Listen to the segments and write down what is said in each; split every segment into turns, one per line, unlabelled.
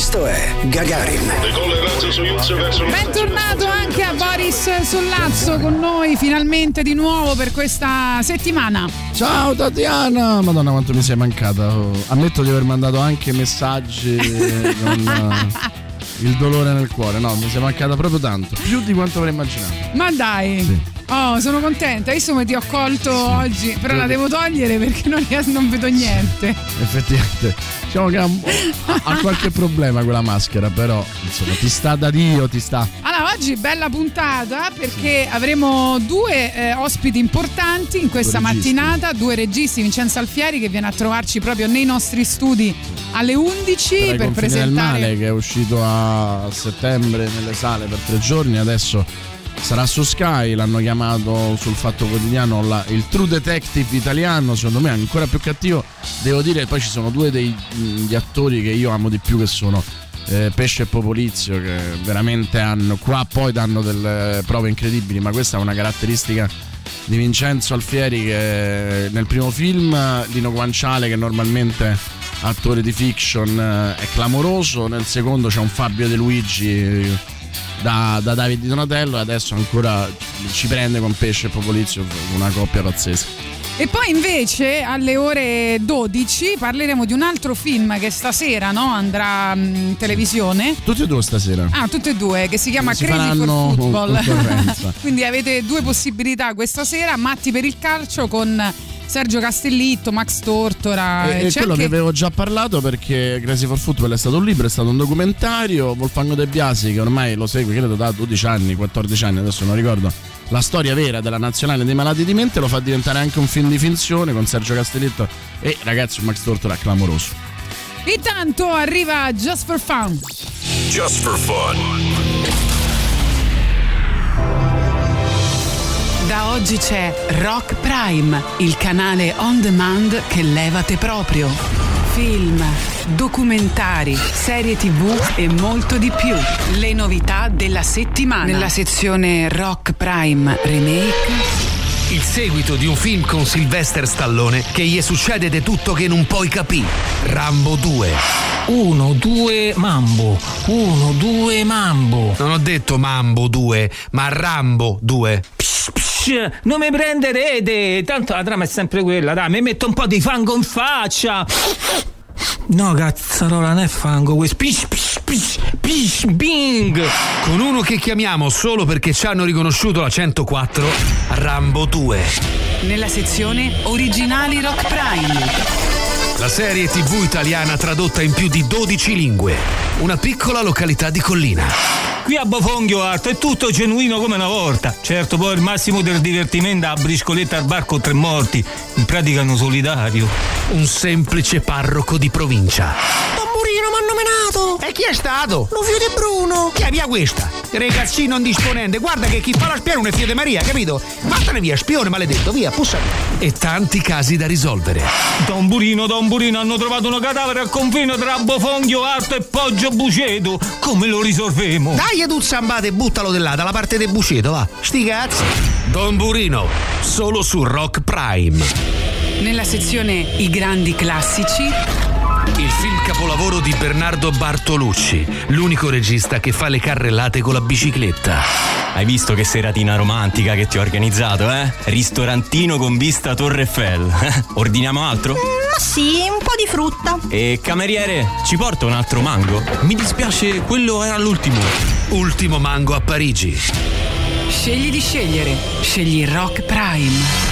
Questo è Gagarin.
Bentornato anche a Boris Sollazzo con noi finalmente di nuovo per questa settimana.
Ciao Tatiana! Madonna quanto mi sei mancata. Oh, Ammetto di aver mandato anche messaggi con eh, il dolore nel cuore. No, mi sei mancata proprio tanto. Più di quanto avrei immaginato.
Ma dai.
Sì.
Oh, sono contenta. Io come ti ho colto oggi, però la devo togliere perché non, non vedo niente.
Effettivamente. Diciamo che ha, ha- qualche problema quella maschera, però insomma ti sta da Dio, ti sta.
Allora, oggi bella puntata perché avremo due eh, ospiti importanti in questa
Due
mattinata, due registi, Vincenzo Alfieri che viene a trovarci proprio nei nostri studi alle 11
Tra i
per
del
presentare
male che è uscito a settembre nelle sale per tre giorni, adesso sarà su Sky, l'hanno chiamato sul Fatto Quotidiano la- il True Detective italiano, secondo me è ancora più cattivo, devo dire poi ci sono due degli attori che io amo di più che sono eh, Pesce e Popolizio che veramente hanno, qua poi danno delle prove incredibili, ma questa è una caratteristica di Vincenzo Alfieri che nel primo film Lino Guanciale che normalmente attore di fiction eh, è clamoroso nel secondo c'è un Fabio De Luigi da, da Davide Donatello e adesso ancora ci prende con Pesce e Popolizio una coppia pazzesca
E poi invece alle ore 12 parleremo di un altro film che stasera no, andrà mm, in televisione.
tutti e due stasera
Ah, tutte e due, che si chiama
Si
Crazy for Football. Quindi avete due possibilità questa sera, Matti per il calcio con Sergio Castellitto, Max Tortora.
E, e
c'è
quello
anche-
che avevo già parlato perché Crazy for Football è stato un libro, è stato un documentario. Wolfango De Biasi, che ormai lo segue, credo da 12 anni, 14 anni, adesso non ricordo la storia vera della nazionale dei malati di mente, lo fa diventare anche un film di finzione con Sergio Castelletto e ragazzi un Max Tortora clamoroso.
Intanto arriva Just for Fun.
Just for fun.
Da oggi c'è Rock Prime, il canale on demand che levate proprio. Film, documentari, serie tv e molto di più. Le novità della settimana. Nella sezione Rock Prime Remake.
Il seguito di un film con Sylvester Stallone che gli succede di tutto che non puoi capire. Rambo 2.
Uno, due, mambo. Uno, due, mambo.
Non ho detto Mambo 2, ma Rambo 2.
Psh, non mi prenderete. Tanto la trama è sempre quella. Dai, mi metto un po' di fango in faccia. No, cazzarola, non è fango questo. Pish, pish, pish, pish, bing.
Con uno che chiamiamo solo perché ci hanno riconosciuto la 104, Rambo 2.
Nella sezione Originali Rock Prime.
La serie TV italiana tradotta in più di 12 lingue. Una piccola località di collina.
Qui a Bofonghio Art è tutto genuino come una volta. Certo, poi il massimo del divertimento a briscoletta al bar con tre morti. In pratica hanno solidario.
Un semplice parroco di provincia.
Tamburino m'hanno menato!
E chi è stato?
Lo figlio di Bruno!
Chi è via questa? Ragazzino indisponente, guarda che chi fa la spione non è figlio di Maria, capito? Vattene via, spione maledetto, via, pussa via. E tanti casi da risolvere.
Tamburino, tamburino, hanno trovato un cadavere al confine tra Bofonghio Art e Poggio Buceto. Come lo risolvemo?
Dai tu zambate e buttalo di là, dalla parte del busceto, va. Sti cazzi. Don Burino, solo su Rock Prime.
Nella sezione I grandi classici.
Il film capolavoro di Bernardo Bartolucci, l'unico regista che fa le carrellate con la bicicletta.
Hai visto che seratina romantica che ti ho organizzato, eh? Ristorantino con vista Torre Eiffel. Ordiniamo altro?
Ma sì, un po' di frutta.
E cameriere, ci porta un altro mango? Mi dispiace, quello era l'ultimo.
Ultimo mango a Parigi.
Scegli di scegliere. Scegli Rock Prime.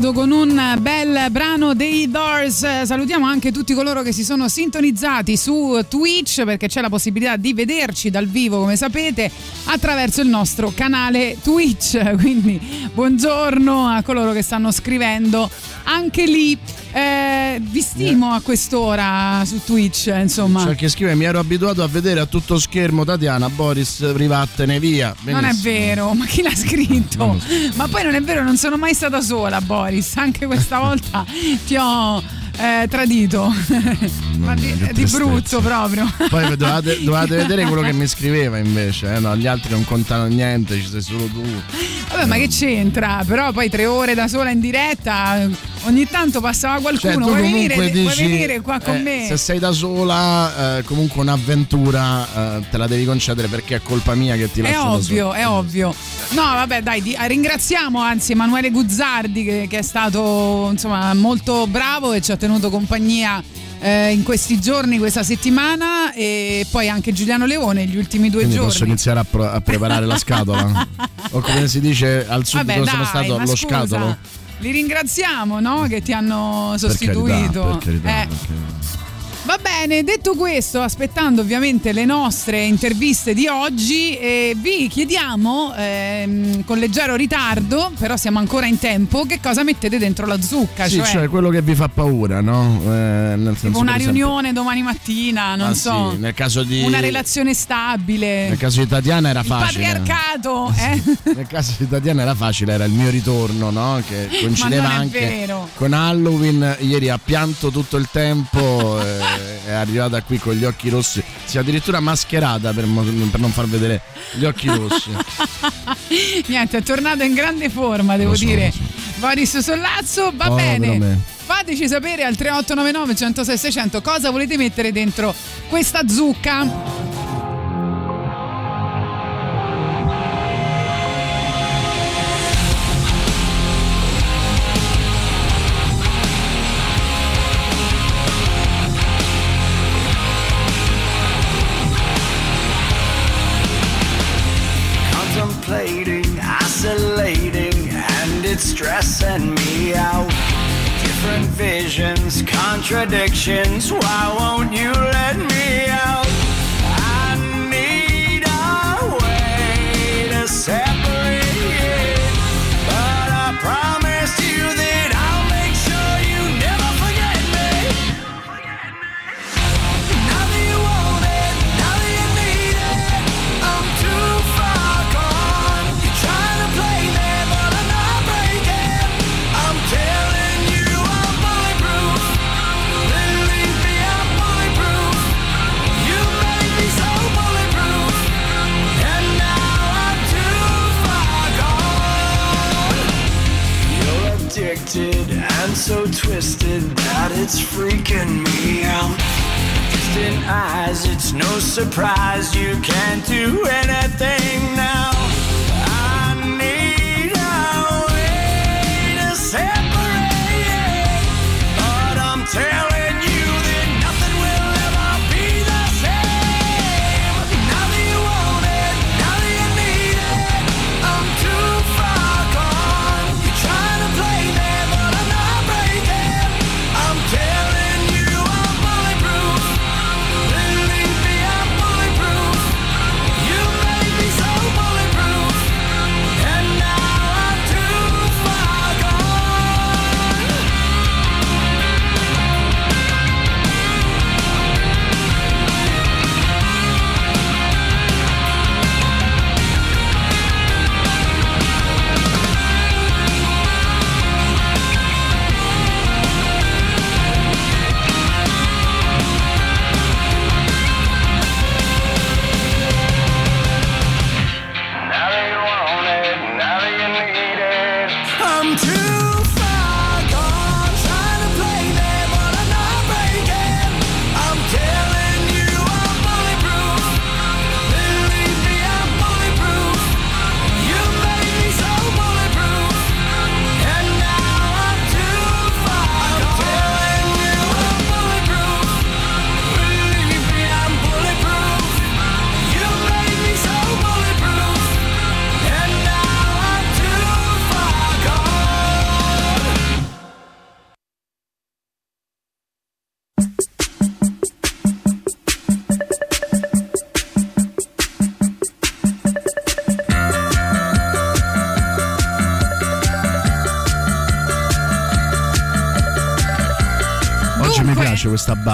Cominciato con un bel brano dei Doors. Salutiamo anche tutti coloro che si sono sintonizzati su Twitch perché c'è la possibilità di vederci dal vivo, come sapete, attraverso il nostro canale Twitch. Quindi buongiorno a coloro che stanno scrivendo anche lì. Eh, vi stimo a quest'ora su Twitch, insomma.
C'è chi scrive: Mi ero abituato a vedere a tutto schermo Tatiana, Boris, rivattene via.
Non è
Benissimo.
vero, ma chi l'ha scritto? Ma poi non è vero, non sono mai stata sola, Boris. Anche questa volta ti ho
eh, tradito. Ma di, di brutto proprio.
Poi dovevate, dovevate vedere quello che mi scriveva invece, eh, no, gli altri non contano niente, ci sei solo tu.
Vabbè, ma che c'entra? Però poi tre ore da sola in diretta, ogni tanto passava qualcuno.
Cioè,
vuoi, venire, vuoi
dici,
venire qua con
eh,
me?
Se sei da sola, eh, comunque un'avventura eh, te la devi concedere perché è colpa mia che ti
È
lascio da
ovvio, è ovvio. No, vabbè, dai, di- ringraziamo anzi Emanuele Guzzardi che, che è stato insomma molto bravo e ci ha tenuto compagnia eh, in questi giorni, questa settimana e poi anche Giuliano Leone gli ultimi due
Quindi
giorni.
posso iniziare a, pro- a preparare la scatola? o come si dice al
Vabbè,
dove sono
dai,
stato, lo
scusa,
scatolo?
Li ringraziamo, no? Che ti hanno
Per
sostituito.
carità, per carità,
Eh. Va bene, detto questo, aspettando ovviamente le nostre interviste di oggi, eh, vi chiediamo ehm, con leggero ritardo, però siamo ancora in tempo, che cosa mettete dentro la zucca?
Sì,
cioè,
cioè quello che vi fa paura, no? Eh, nel senso,
una riunione domani mattina, non
Ah,
so,
sì, nel caso di
una relazione stabile,
Nel caso di Tatiana era
il
facile.
patriarcato, eh?
Nel caso di Tatiana era facile, era il mio ritorno, no? Che coincideva anche
vero.
con Halloween. Ieri ha pianto tutto il tempo, e è arrivata qui con gli occhi rossi. Si è addirittura mascherata per, per non far vedere gli occhi rossi.
Niente, è tornato in grande forma, devo
so,
dire.
so.
Boris Sollazzo, va
Povero
bene. Fateci sapere al 3899 106 600 cosa volete mettere dentro questa zucca.
先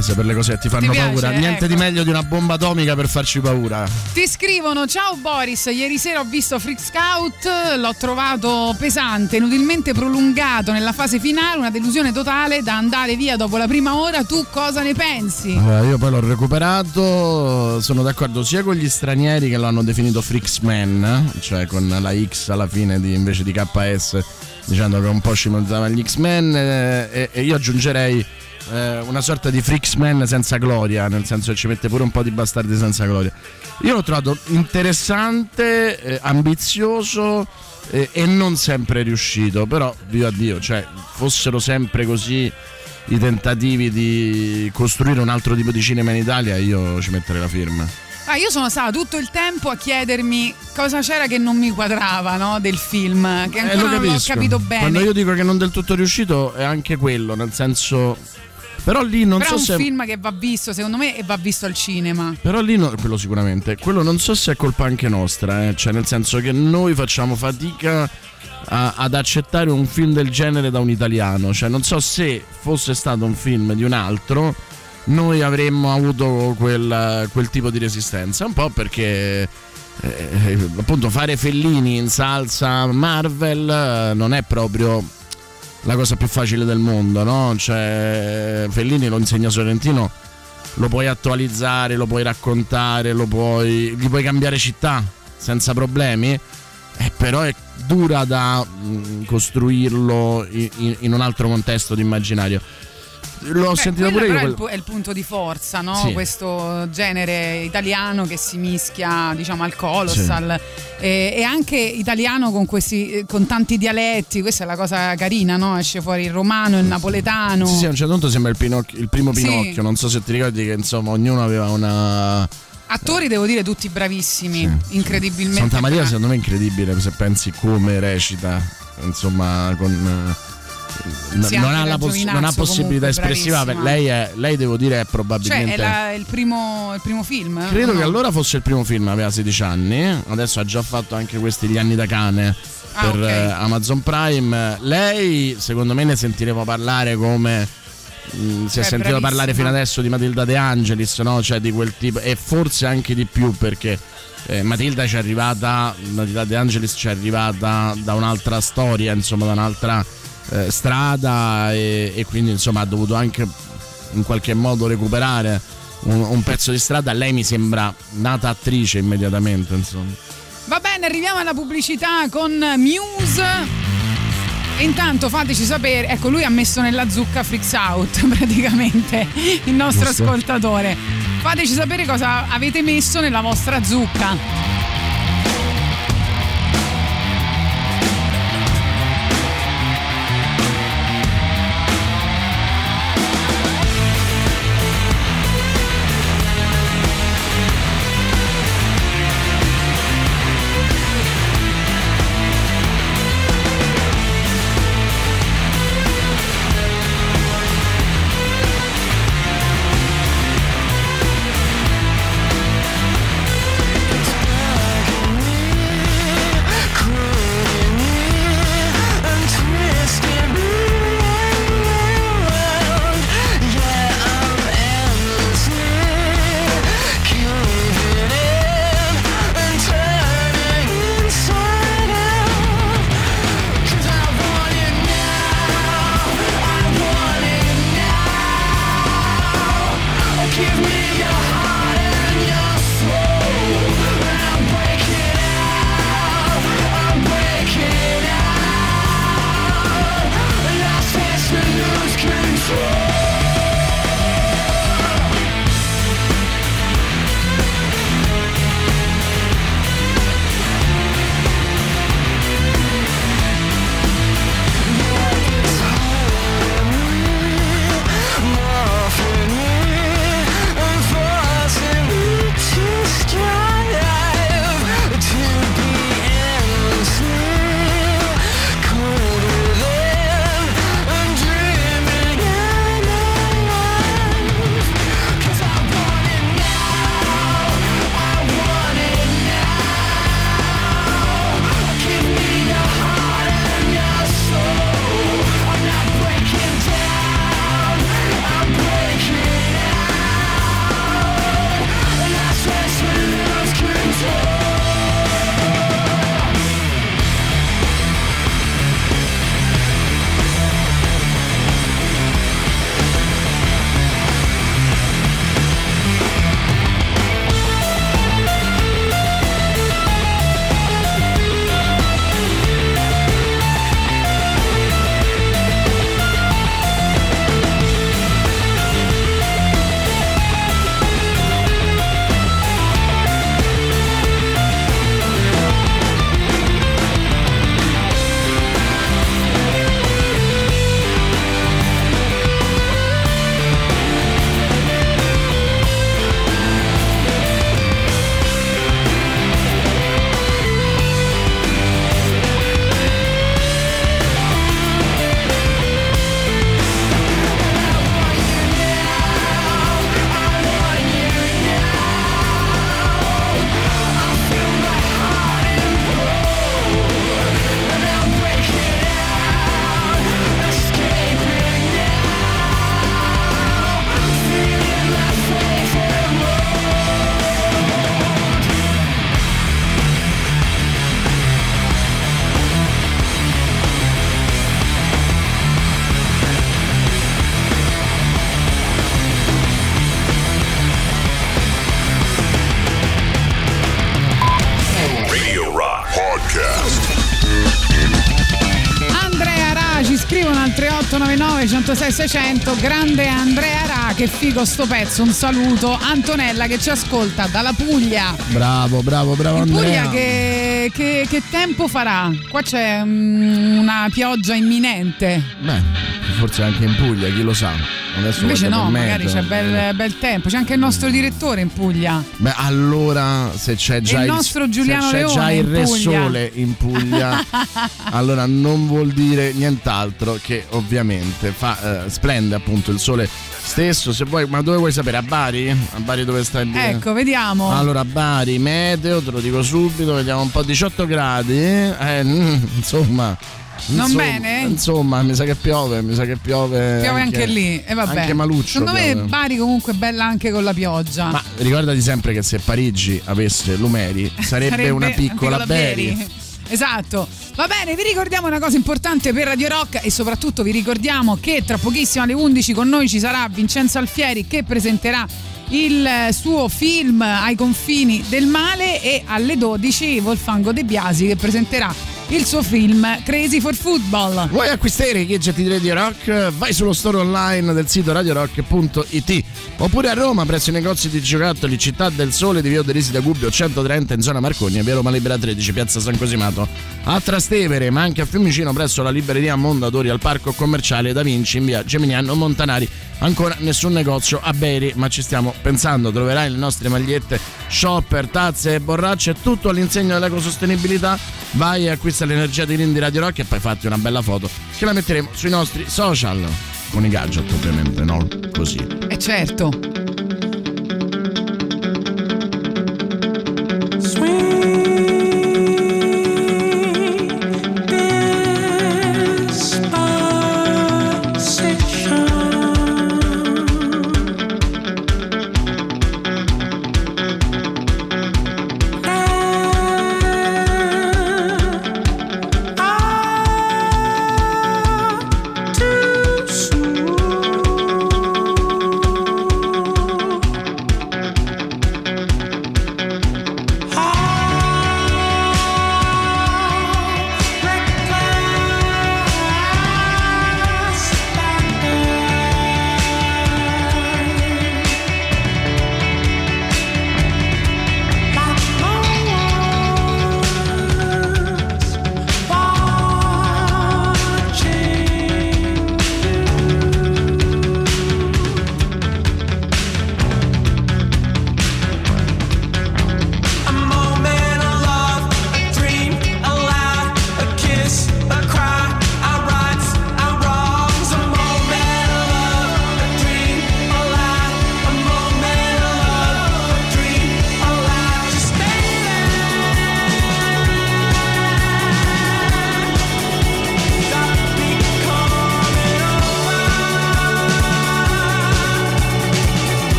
base per le cose che ti fanno
Ti piace?
paura. Niente
Ecco.
di meglio di una bomba atomica per farci paura.
Ti scrivono: Ciao Boris, ieri sera ho visto Freak Scout, l'ho trovato pesante, inutilmente prolungato nella fase finale, una delusione totale da andare via dopo la prima ora. Tu cosa ne pensi?
Allora, io poi l'ho recuperato, sono d'accordo sia con gli stranieri che lo hanno definito Freaksman, cioè con la X alla fine di- invece di KS, dicendo che un po' scimonizzava gli X-Men, eh, e, e io aggiungerei eh, una sorta di Freaksman senza gloria, nel senso che ci mette pure un po' di bastardi senza gloria. Io l'ho trovato interessante, eh, ambizioso eh, e non sempre riuscito, però, viva Dio, cioè, fossero sempre così i tentativi di costruire un altro tipo di cinema in Italia, io ci metterei la firma.
Ah, io sono stata tutto il tempo a chiedermi cosa c'era che non mi quadrava no, del film, che
Eh,
ancora
lo
non
capisco.
capito bene.
Quando io dico che non del tutto riuscito è anche quello, nel senso... Però lì non
Però
so
è un
se...
film che va visto, secondo me, e va visto al cinema.
Però lì, no- quello sicuramente, quello non so se è colpa anche nostra, eh, cioè nel senso che noi facciamo fatica a- ad accettare un film del genere da un italiano, cioè non so se fosse stato un film di un altro, noi avremmo avuto quel, quel tipo di resistenza, un po' perché eh, appunto fare Fellini in salsa Marvel eh, non è proprio la cosa più facile del mondo, no? Cioè, Fellini lo insegna Sorrentino, lo puoi attualizzare, lo puoi raccontare, lo puoi, gli puoi cambiare città senza problemi, eh, però è dura da mm, costruirlo in- in un altro contesto di immaginario. L'ho
Beh,
sentito
quello
pure io.
è il, è il punto di forza, no?
Sì.
questo genere italiano che si mischia diciamo, al colossal e, e anche italiano con, questi, eh, con tanti dialetti, questa è la cosa carina, no? esce fuori il romano, il napoletano.
Sì, sì, a un certo punto sembra il, Pinocchio- il primo
Sì.
Pinocchio. Non so se ti ricordi che insomma ognuno aveva una.
Attori devo dire tutti bravissimi, incredibilmente.
Santa Maria, secondo me, è incredibile se pensi come recita. Insomma, con. Non, ha
giovinazzo
non ha possibilità espressiva. Lei, è, lei, devo dire, è
Cioè,
probabilmente.
è la- il, primo, il primo film?
Credo
No?
che allora fosse il primo film, aveva 16 anni, adesso ha già fatto anche questi Gli anni da cane
Ah,
per
ok.
eh, Amazon Prime. Lei, secondo me, ne sentiremo parlare come... mm, si è
È
sentito
bravissima.
parlare fino adesso di Matilda De Angelis, no? Cioè di quel tipo, e forse anche di più perché eh, Matilda ci è arrivata, Matilda De Angelis ci è arrivata da un'altra storia, insomma, da un'altra eh, strada e, e quindi insomma ha dovuto anche in qualche modo recuperare un, un pezzo di strada. Lei mi sembra nata attrice immediatamente, insomma.
Va bene, arriviamo alla pubblicità con Muse. Intanto fateci sapere, ecco lui ha messo nella zucca Freaks Out praticamente, il nostro ascoltatore. Fateci sapere cosa avete messo nella vostra zucca. 3899 106 600 grande Andrea Ra che figo sto pezzo un saluto Antonella che ci ascolta dalla Puglia
Bravo, bravo, bravo
in
Andrea.
Puglia che, che- che tempo farà? Qua c'è mm, una pioggia imminente
Beh, forse anche in Puglia, chi lo sa. Adesso
invece no magari
meteo.
c'è bel, bel tempo c'è anche il nostro direttore in Puglia
Beh, allora se c'è già
il
il,
nostro Giuliano
se c'è
Leone
già il Re. Sole in Puglia, allora non vuol dire nient'altro che ovviamente fa, eh, splende appunto il sole stesso. Se vuoi, ma dove vuoi sapere? A Bari? A Bari dove sta il
ecco vediamo
Allora, Bari, meteo, te lo dico subito, vediamo un po' 18 gradi. Eh, mm, insomma.
Non
insomma,
bene?
Insomma, mi sa che piove, mi sa che piove.
piove anche, lì e vabbè
Anche Maluccio.
secondo me
piove.
Bari comunque è bella anche con la pioggia
Ma ricordati sempre che se Parigi avesse Lumeri sarebbe, una piccola
anche la
Beri.
Esatto. Va bene, vi ricordiamo una cosa importante per Radio Rock e soprattutto vi ricordiamo che tra pochissimo alle 11 con noi ci sarà Vincenzo Alfieri che presenterà il suo film Ai confini del male e alle 12 Wolfango De Biasi che presenterà il suo film Crazy for Football.
Vuoi acquistare i gadget di Radio Rock? Vai sullo store online del sito radiorock.it oppure a Roma presso i negozi di giocattoli Città del Sole di Via Derisi da Gubbio 130 in zona Marcogna, via Roma Libera 13, piazza San Cosimato. A Trastevere, ma anche a Fiumicino presso la libreria Mondadori al parco commerciale Da Vinci in via Geminiano Montanari. Ancora nessun negozio a Beri, ma ci stiamo pensando. Troverai le nostre magliette, shopper, tazze e borracce, tutto all'insegno dell'ecosostenibilità. Vai e acquista l'energia di Rindi Radio Rock e poi fatti una bella foto che la metteremo sui nostri social. Con i gadget ovviamente, no? Così.
E certo.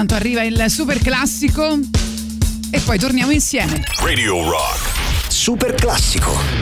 Intanto arriva il super classico e poi torniamo insieme.
Radio Rock.
Super classico.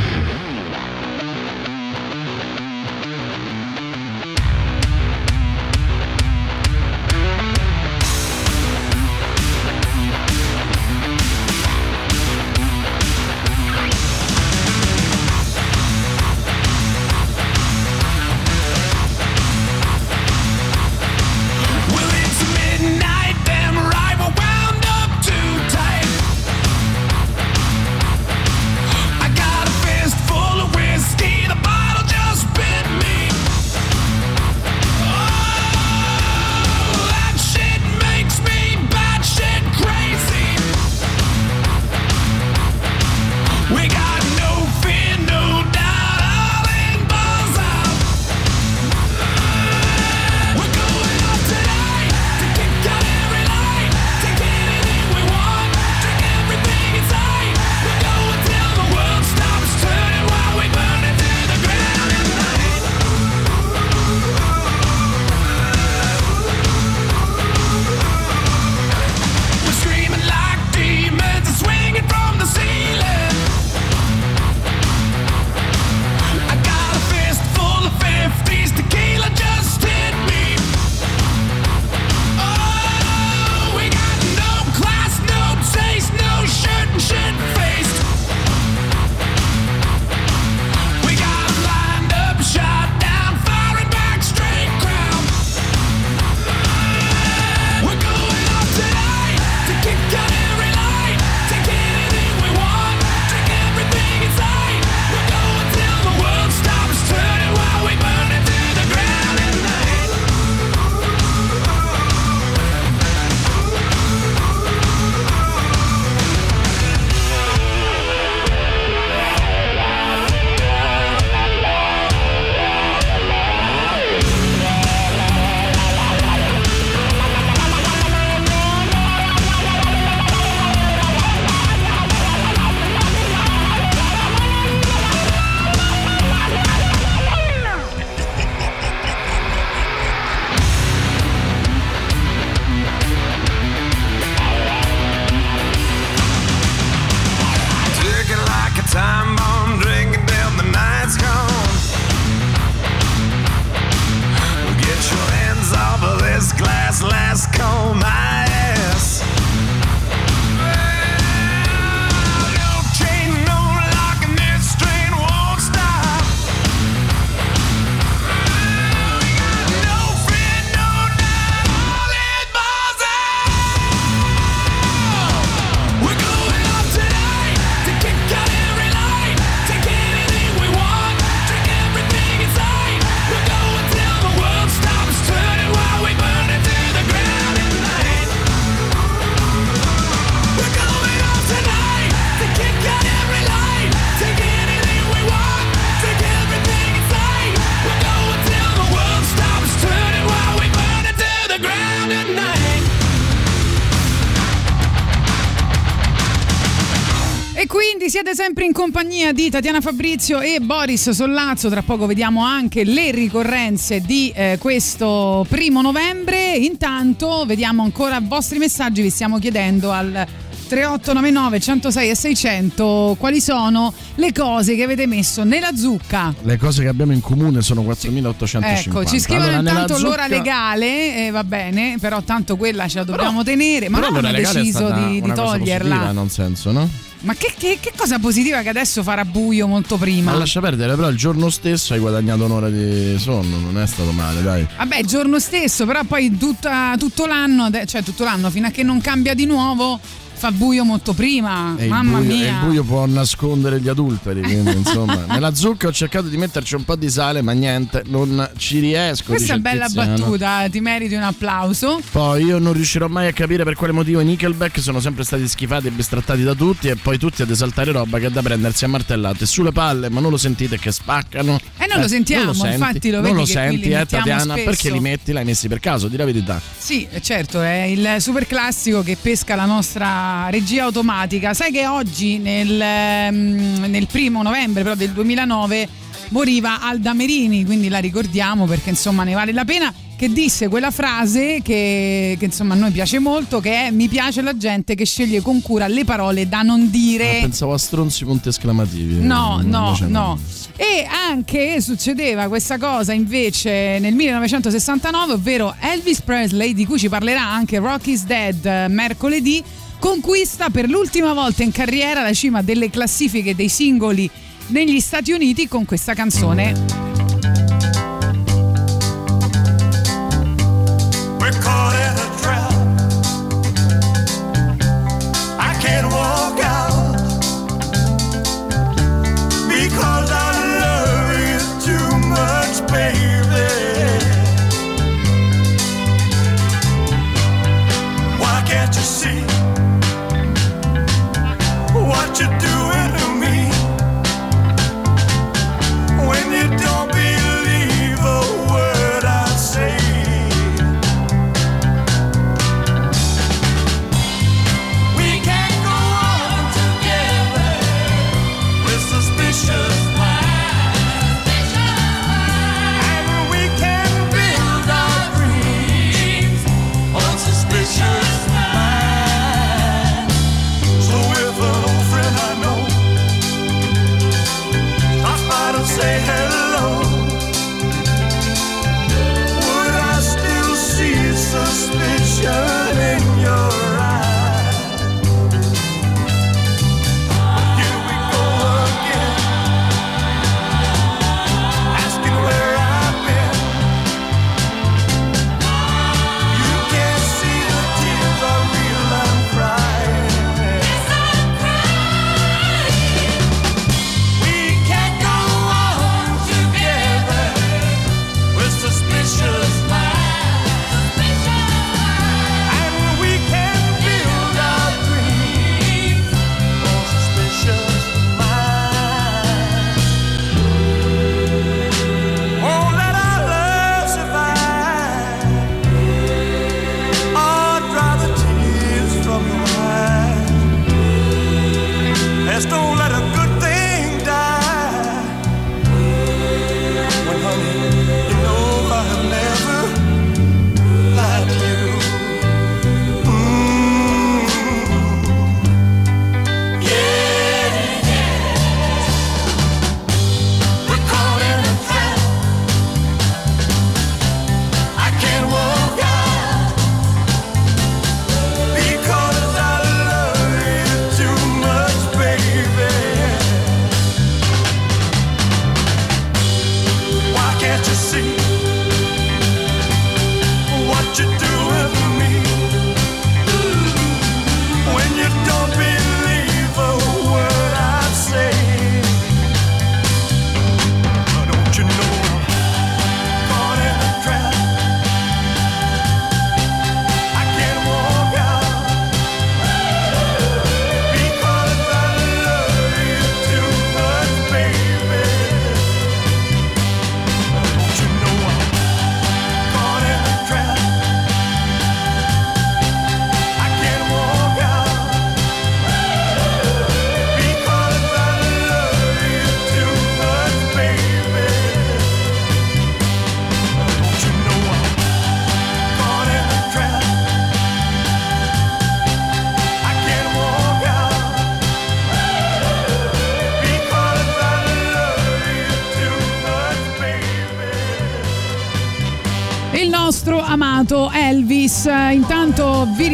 Sempre in compagnia di Tatiana Fabrizio e Boris Sollazzo. Tra poco vediamo anche le ricorrenze di eh, questo primo novembre. Intanto vediamo ancora i vostri messaggi. Vi stiamo chiedendo al 3899 106 e 600 quali sono le cose che avete messo nella zucca.
Le cose che abbiamo in comune sono 4850.
Ecco, ci scrivono
Allora,
intanto l'ora
zucca-
legale, eh, va bene, però tanto quella ce la dobbiamo tenere. Ma
Però
non
l'ora
hanno deciso di, di toglierla.
positiva, non senso, no?
Ma che, che- che cosa positiva che adesso farà buio molto prima?
Ma lascia perdere, però il giorno stesso hai guadagnato un'ora di sonno, non è stato male, dai.
Vabbè, giorno stesso, però poi tutta- tutto l'anno, cioè tutto l'anno, fino a che non cambia di nuovo, fa buio molto prima.
E
Mamma
buio- e
mia.
il buio può nascondere gli adulteri, quindi insomma. Nella zucca ho cercato di metterci un po' di sale, ma niente, non ci riesco.
Questa è bella
Tiziano.
battuta, ti meriti un applauso.
Poi io non riuscirò mai a capire per quale motivo i Nickelback sono sempre stati schifati e bistrattati da tutti e poi tutti ad esaltare roba che è da prendersi a martellate sulle palle, ma non lo sentite che spaccano.
Eh, non lo sentiamo,
senti,
infatti lo
non lo senti, eh, Tatiana,
spesso.
perché li metti? L'hai messi per caso, di la verità.
Sì, certo, è il super classico che pesca la nostra regia automatica. Sai che oggi, nel, ehm, nel primo novembre però del 2009, moriva Alda Merini, quindi la ricordiamo perché insomma ne vale la pena.
che disse quella frase che, che, insomma a noi piace molto, che è mi piace la gente che sceglie con cura le parole da non dire.
Ah, pensavo a stronzi punti esclamativi.
No, no, no. E anche succedeva questa cosa invece nel 1969, ovvero Elvis Presley, di cui ci parlerà anche Rocky's Dead eh, mercoledì, conquista per l'ultima volta in carriera la cima delle classifiche dei singoli negli Stati Uniti con questa canzone.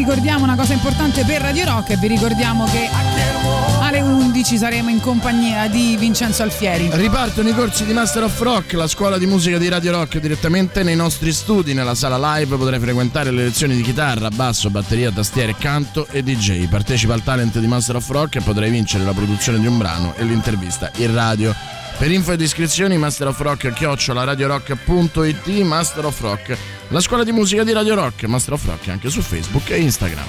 Ricordiamo una cosa importante per Radio Rock e vi ricordiamo che alle 11 saremo in compagnia di Vincenzo Alfieri.
Ripartono i corsi di Master of Rock, la scuola di musica di Radio Rock direttamente nei nostri studi, nella sala live potrai frequentare le lezioni di chitarra, basso, batteria, tastiere, canto e DJ. Partecipa al talent di Master of Rock e potrai vincere la produzione di un brano e l'intervista in radio. Per info ed iscrizioni Master of La scuola di musica di Radio Rock, Master of Rock anche su Facebook e Instagram.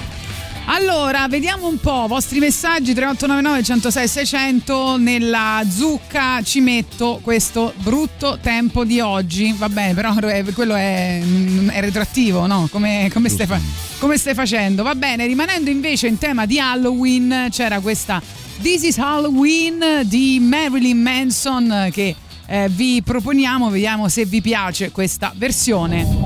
Allora, vediamo un po' vostri messaggi 3899 106 600 nella zucca ci metto questo brutto tempo di oggi. Va bene, però quello è, è retroattivo, no? Come, come stai fa- come stai facendo? Va bene, rimanendo invece in tema di Halloween, c'era questa This is Halloween di Marilyn Manson che eh, vi proponiamo, vediamo se vi piace questa versione.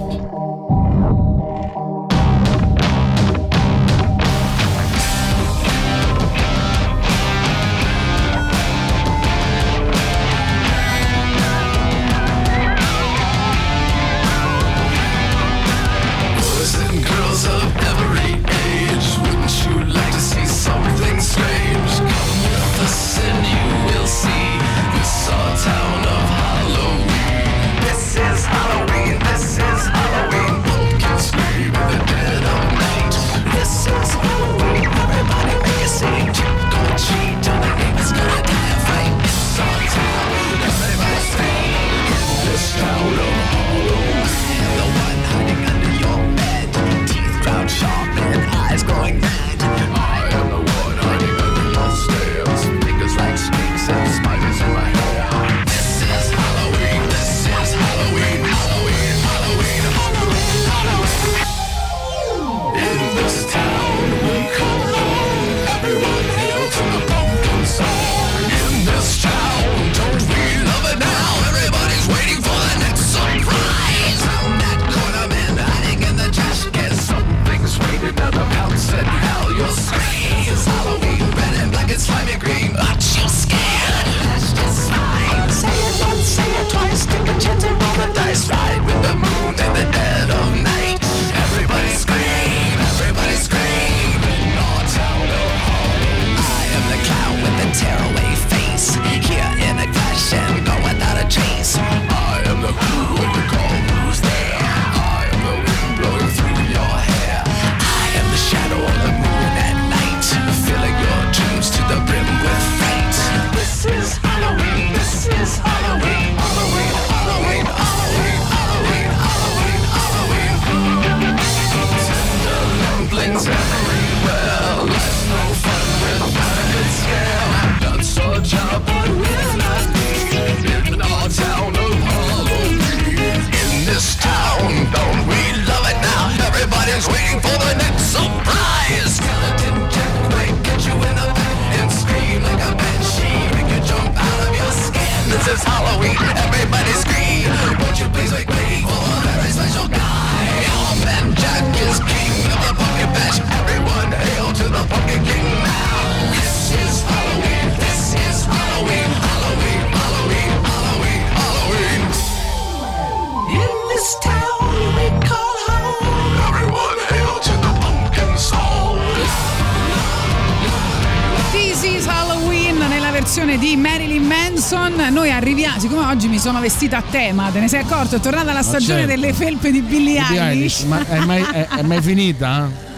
Sono vestita a tema, te ne sei accorto? È tornata la stagione
certo.
delle felpe di Billie
Billie
Eilish.
Ma è mai, è- è mai finita?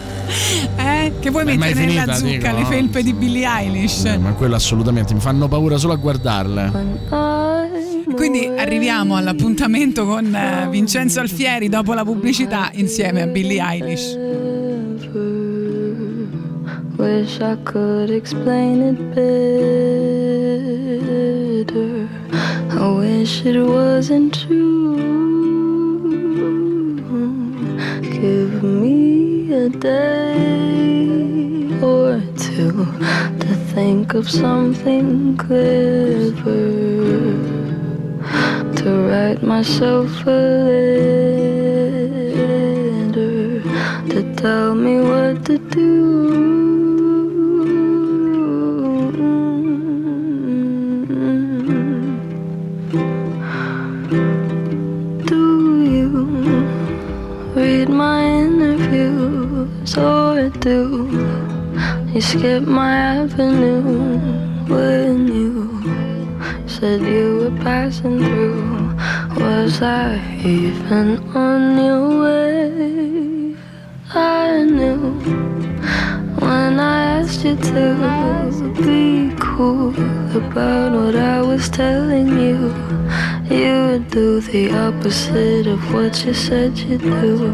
Eh? Che vuoi mettere nella
finita,
zucca
dico,
le
no?
felpe di Billie Eilish?
Eh, ma quello assolutamente mi fanno paura solo a guardarle.
Quindi arriviamo all'appuntamento con eh, Vincenzo Alfieri dopo la pubblicità insieme a Billie Eilish.
Wish I could explain it better. Wish it wasn't true. Give me a day or two to think of something clever to write myself a letter to tell me passing through? Was I even on your way? I knew when I asked you to be cool about what I was telling you. You would do the opposite of what you said you'd do,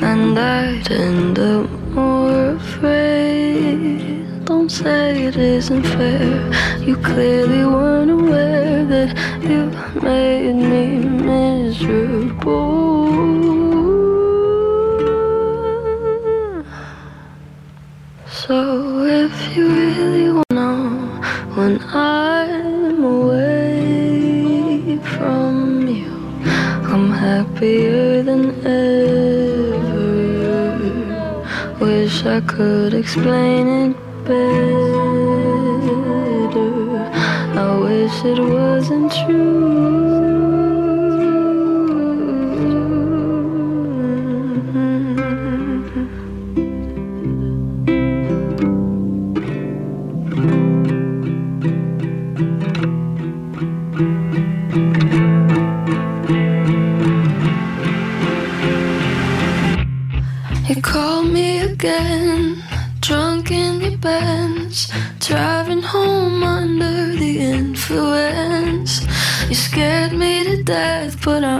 and I'd end up more afraid. Don't say it isn't fair. You clearly weren't made me miserable. So if you really wanna know when I'm away from you, I'm happier than ever. Wish I could explain it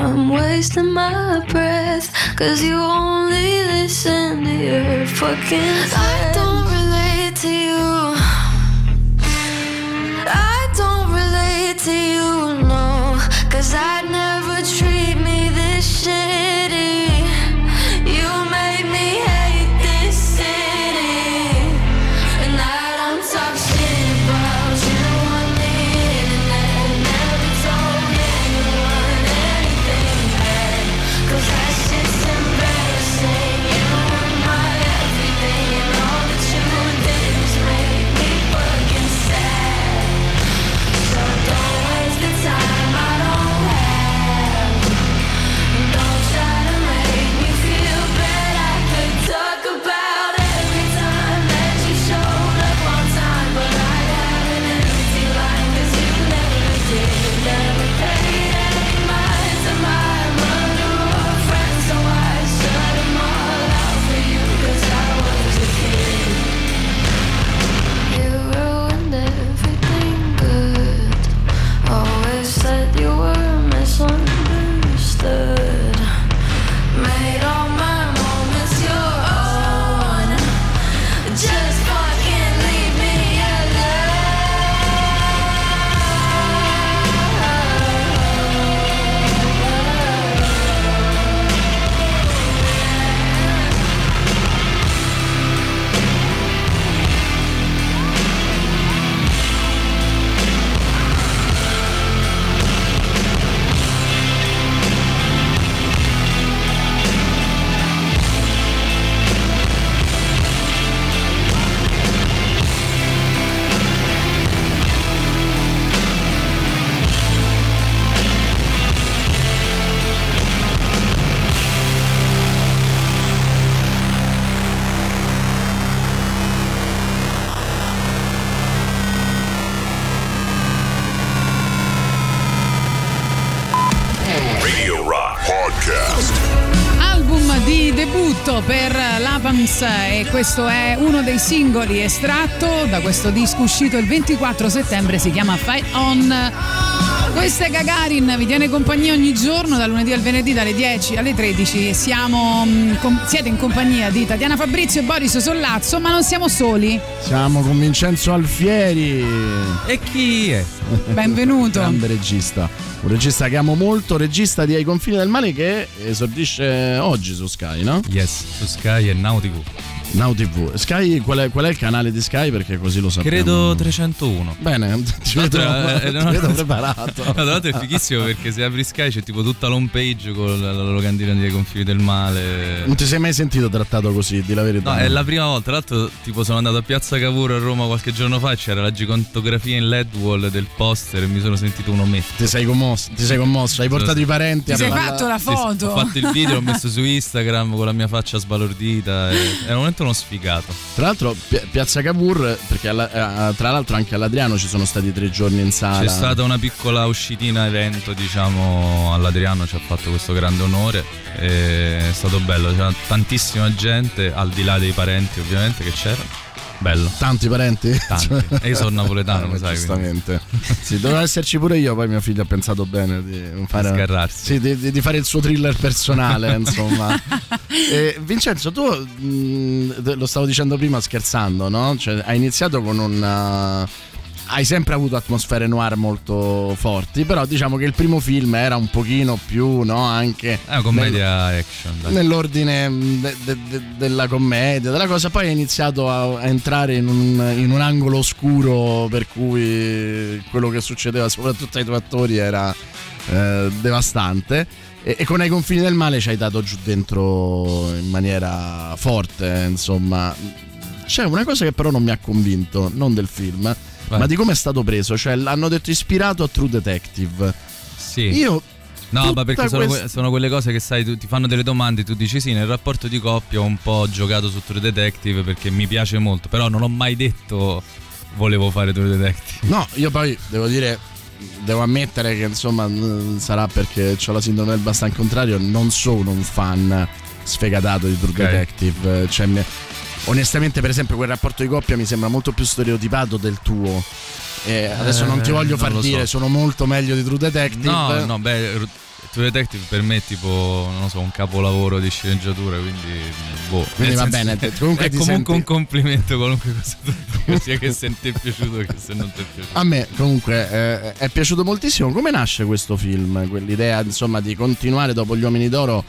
I'm wasting my breath. Cause you only listen to your fucking friends. I don't relate to you. I don't relate to you, no. Cause I'd never
l'Avams e questo è uno dei singoli estratto da questo disco uscito il 24 settembre, si chiama Fight On. Questa è Gagarin, vi tiene compagnia ogni giorno dal lunedì al venerdì dalle 10 alle 13. Siamo, mm, com- siete in compagnia di Tatiana Fabrizio e Boris Sollazzo, ma non siamo soli.
Siamo con Vincenzo Alfieri.
E chi è?
Benvenuto.
Grande regista. Un regista che amo molto, regista di Ai confini del male che esordisce oggi su Sky, no?
Yes, su Sky e Now TV.
Now TV. Sky, qual è, qual è il canale di Sky? Perché così lo sappiamo.
Credo 301.
Bene, ti vedo,
eh,
ti
no,
vedo
no,
preparato.
No, tra l'altro è fighissimo perché se apri Sky c'è tipo tutta l'home page con la, la locandina dei confini del male.
Non ti sei mai sentito trattato così, di la verità.
No, è la prima volta. Tra l'altro, tipo, sono andato a Piazza Cavour a Roma qualche giorno fa. C'era la gigantografia in LED wall del poster e mi sono sentito un ometto.
Ti sei commosso, ti sei commosso, hai portato i parenti a
Ti sei
parlare-
fatto la
Sì, sì,
foto.
ho fatto il video, l'ho messo su Instagram con la mia faccia sbalordita. e- Era veramente uno sfigato.
Tra l'altro, Pi- Piazza Cavour, perché alla- eh, tra l'altro anche all'Adriano ci sono stati tre giorni in sala.
C'è stata una piccola uscitina evento, diciamo, all'Adriano ci ha fatto questo grande onore. e È stato bello, c'era tantissima gente, al di là dei parenti ovviamente che c'erano. Bello.
Tanti parenti?
Tanti. E io sono napoletano,
Eh,
lo sai.
Giustamente. sì, doveva esserci pure io, poi mio figlio ha pensato bene di fare. Sì, di, di- di fare il suo thriller personale, insomma. E, Vincenzo, tu mh, lo stavo dicendo prima scherzando, no? Cioè, hai iniziato con un... hai sempre avuto atmosfere noir molto forti, però diciamo che il primo film era un pochino più, no, anche
È una commedia action. dai.
nell'ordine mh, de- de- de- della commedia, della cosa, poi ha iniziato a, a entrare in un, in un angolo oscuro per cui quello che succedeva soprattutto ai tuoi attori era eh, devastante. E, e con ai confini del male ci hai dato giù dentro in maniera forte, insomma. C'è una cosa che però non mi ha convinto, non del film,
Vai.
ma di come è stato preso. Cioè, l'hanno detto ispirato a True Detective.
Sì.
Io
No, ma perché sono,
questa-
que- sono quelle cose che sai, tu- ti fanno delle domande, tu dici sì, nel rapporto di coppia ho un po' giocato su True Detective perché mi piace molto, però non ho mai detto volevo fare True Detective.
No, io poi devo dire, devo ammettere che insomma sarà perché ho la sindrome del basta al contrario, non sono un fan sfegatato di True
Ok.
Detective. Cioè, onestamente, per esempio, quel rapporto di coppia mi sembra molto più stereotipato del tuo. E adesso
Eh,
non ti voglio
non
far
lo so.
dire, sono molto meglio di True Detective.
No, no, beh, True Detective per me è tipo, non lo so, un capolavoro di sceneggiatura, quindi boh.
Quindi va bene, comunque
è comunque
senti-
un complimento qualunque cosa tu sia che se ti è piaciuto che se non ti è piaciuto.
A me comunque eh, è piaciuto moltissimo. Come nasce questo film? Quell'idea insomma di continuare dopo gli uomini d'oro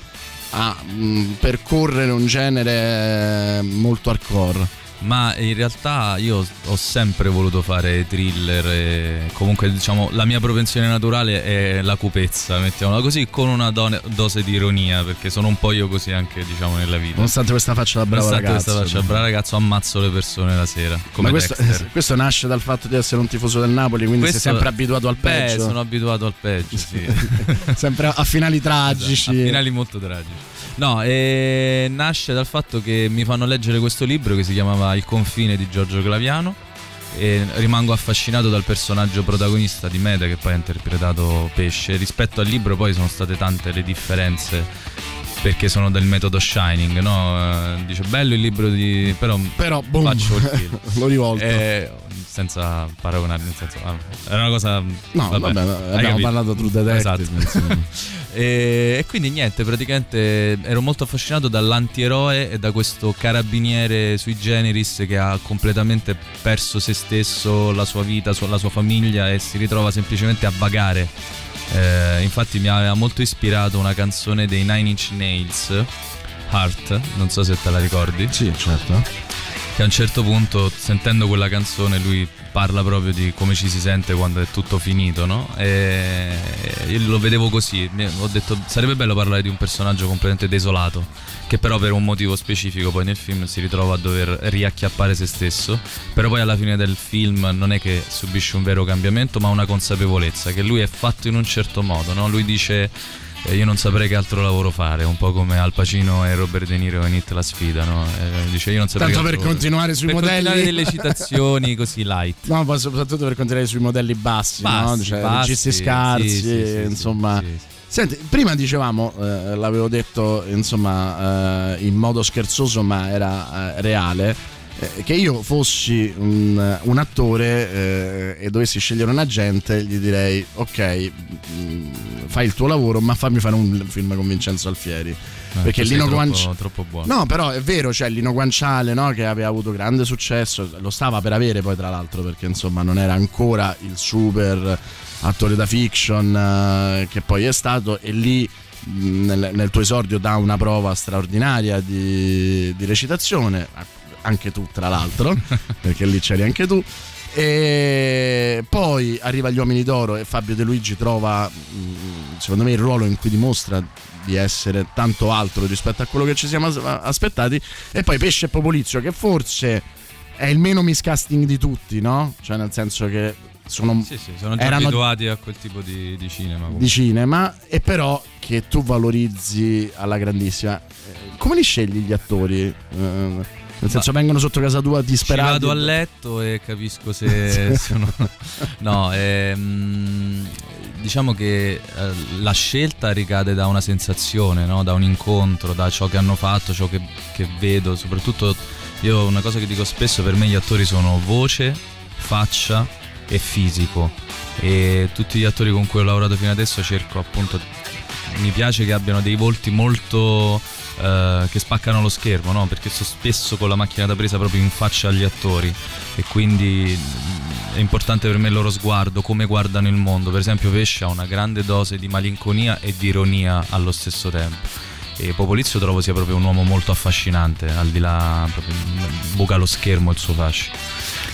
a mh, percorrere un genere eh, molto hardcore.
Ma in realtà io ho sempre voluto fare thriller comunque diciamo la mia propensione naturale è la cupezza, mettiamola così, con una do- dose di ironia, perché sono un po' io così anche diciamo nella vita.
Nonostante questa faccia da bravo
Nonostante
ragazzo.
questa faccia da bravo ragazzo ammazzo le persone la sera, come
Ma questo,
Dexter.
questo nasce dal fatto di essere un tifoso del Napoli, quindi
Questo-
sei sempre abituato al
Beh,
peggio.
sono abituato al peggio, sì.
sempre a finali tragici.
A finali molto tragici. No, e nasce dal fatto che mi fanno leggere questo libro che si chiamava Il confine di Giorgio Claviano e rimango affascinato dal personaggio protagonista di Mede che poi ha interpretato Pesce. Rispetto al libro poi sono state tante le differenze perché sono del metodo Shining, no? Eh, Dice bello il libro di... però,
Però, boom,
faccio il film.
l'ho rivolto.
Eh, senza paragonare, nel senso... ah, era una cosa...
No, vabbè,
hai
abbiamo
capito?
parlato True Detective,
Esatto. e, e quindi niente, praticamente ero molto affascinato dall'antieroe e da questo carabiniere sui generis che ha completamente perso se stesso, la sua vita, la sua famiglia e si ritrova semplicemente a vagare. Eh, infatti mi aveva molto ispirato una canzone dei Nine Inch Nails, Heart, non so se te la ricordi.
Sì, certo.
Che a un certo punto, sentendo quella canzone, lui parla proprio di come ci si sente quando è tutto finito, no? E io lo vedevo così. Ho detto, sarebbe bello parlare di un personaggio completamente desolato, che però per un motivo specifico poi nel film si ritrova a dover riacchiappare se stesso. Però poi alla fine del film non è che subisce un vero cambiamento, ma una consapevolezza che lui è fatto in un certo modo, no? Lui dice. "Eh, Io non saprei che altro lavoro fare, un po' come Al Pacino e Robert De Niro in It la sfida, no? Eh, dice io non saprei
Tanto per continuare sui
per
modelli.
continuare delle citazioni così light.
No, ma soprattutto per continuare sui modelli bassi,
Bassi,
no? Cioè,
bassi,
registi scarsi,
sì, sì, sì,
insomma. Senti, prima dicevamo, eh, l'avevo detto insomma eh, in modo scherzoso ma era eh, reale, eh, che io fossi un, un attore eh, e dovessi scegliere un agente, gli direi ok, mm, fai il tuo lavoro ma fammi fare un film con Vincenzo Alfieri. perché
tu sei
Lino
troppo,
Guanciale...
troppo buono.
No, però è vero, c'è Lino Guanciale no, che aveva avuto grande successo, lo stava per avere poi tra l'altro perché insomma non era ancora il super attore da fiction eh, che poi è stato e lì mh, nel, nel tuo esordio dà una prova straordinaria di, di recitazione, anche tu tra l'altro, perché lì c'eri anche tu. E poi arriva Gli Uomini d'Oro e Fabio De Luigi trova, mh, secondo me, il ruolo in cui dimostra di essere tanto altro rispetto a quello che ci siamo as- aspettati. E poi Pesce e Popolizio, che forse è il meno miscasting di tutti, no? Cioè, nel senso che sono,
Sì, sì, sono già
erano
abituati a quel tipo di, di cinema. comunque.
di cinema, e però che tu valorizzi alla grandissima. Come li scegli gli attori? Eh, nel senso, vengono sotto casa tua disperati.
vado a letto e capisco se sono. No, ehm, diciamo che eh, la scelta ricade da una sensazione, no? da un incontro, da ciò che hanno fatto, ciò che, che vedo. Soprattutto io una cosa che dico spesso, per me gli attori sono voce, faccia e fisico. E tutti gli attori con cui ho lavorato fino adesso cerco appunto. Mi piace che abbiano dei volti molto eh, che spaccano lo schermo, no? Perché sto spesso con la macchina da presa proprio in faccia agli attori e quindi mm, è importante per me il loro sguardo, come guardano il mondo. Per esempio Pesce ha una grande dose di malinconia e di ironia allo stesso tempo. E Popolizio trovo sia proprio un uomo molto affascinante, al di là proprio mm, buca lo schermo il suo fascino.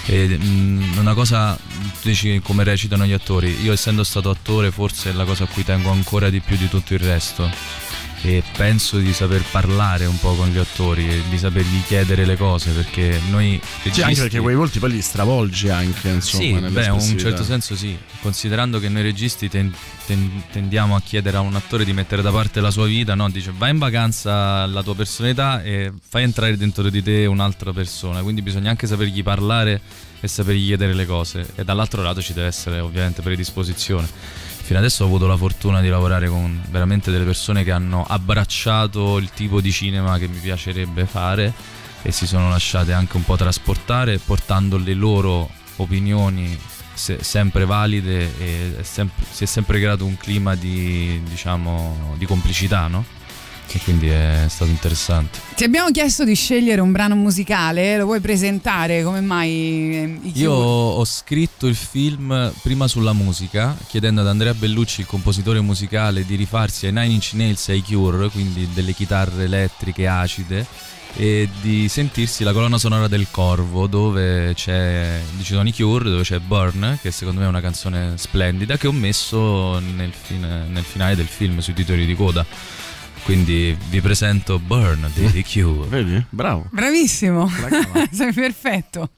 E, mm, una cosa, tu dici come recitano gli attori, io essendo stato attore forse è la cosa a cui tengo ancora di più di tutto il resto e penso di saper parlare un po' con gli attori e di sapergli chiedere le cose perché noi
Sì, anche
registi-
perché quei volti poi li stravolgi anche, insomma.
sì, beh, in un certo senso sì, considerando che noi registi ten- ten- tendiamo a chiedere a un attore di mettere da parte la sua vita, no? dice vai in vacanza la tua personalità e fai entrare dentro di te un'altra persona, quindi bisogna anche sapergli parlare e sapergli chiedere le cose e dall'altro lato ci deve essere ovviamente predisposizione. Fino adesso ho avuto la fortuna di lavorare con veramente delle persone che hanno abbracciato il tipo di cinema che mi piacerebbe fare e si sono lasciate anche un po' trasportare portando le loro opinioni se- sempre valide e è sem- si è sempre creato un clima di diciamo di complicità no? E quindi è stato interessante.
Ti abbiamo chiesto di scegliere un brano musicale, lo vuoi presentare? Come mai eh,
io ho scritto il film prima sulla musica chiedendo ad Andrea Bellucci il compositore musicale di rifarsi ai Nine Inch Nails e ai Cure quindi delle chitarre elettriche acide e di sentirsi la colonna sonora del Corvo dove c'è ci sono i Cure dove c'è Burn che secondo me è una canzone splendida che ho messo nel, fine- nel finale del film sui titoli di coda quindi vi presento Burn di The Cure.
Vedi? Bravo.
Bravissimo, sei perfetto.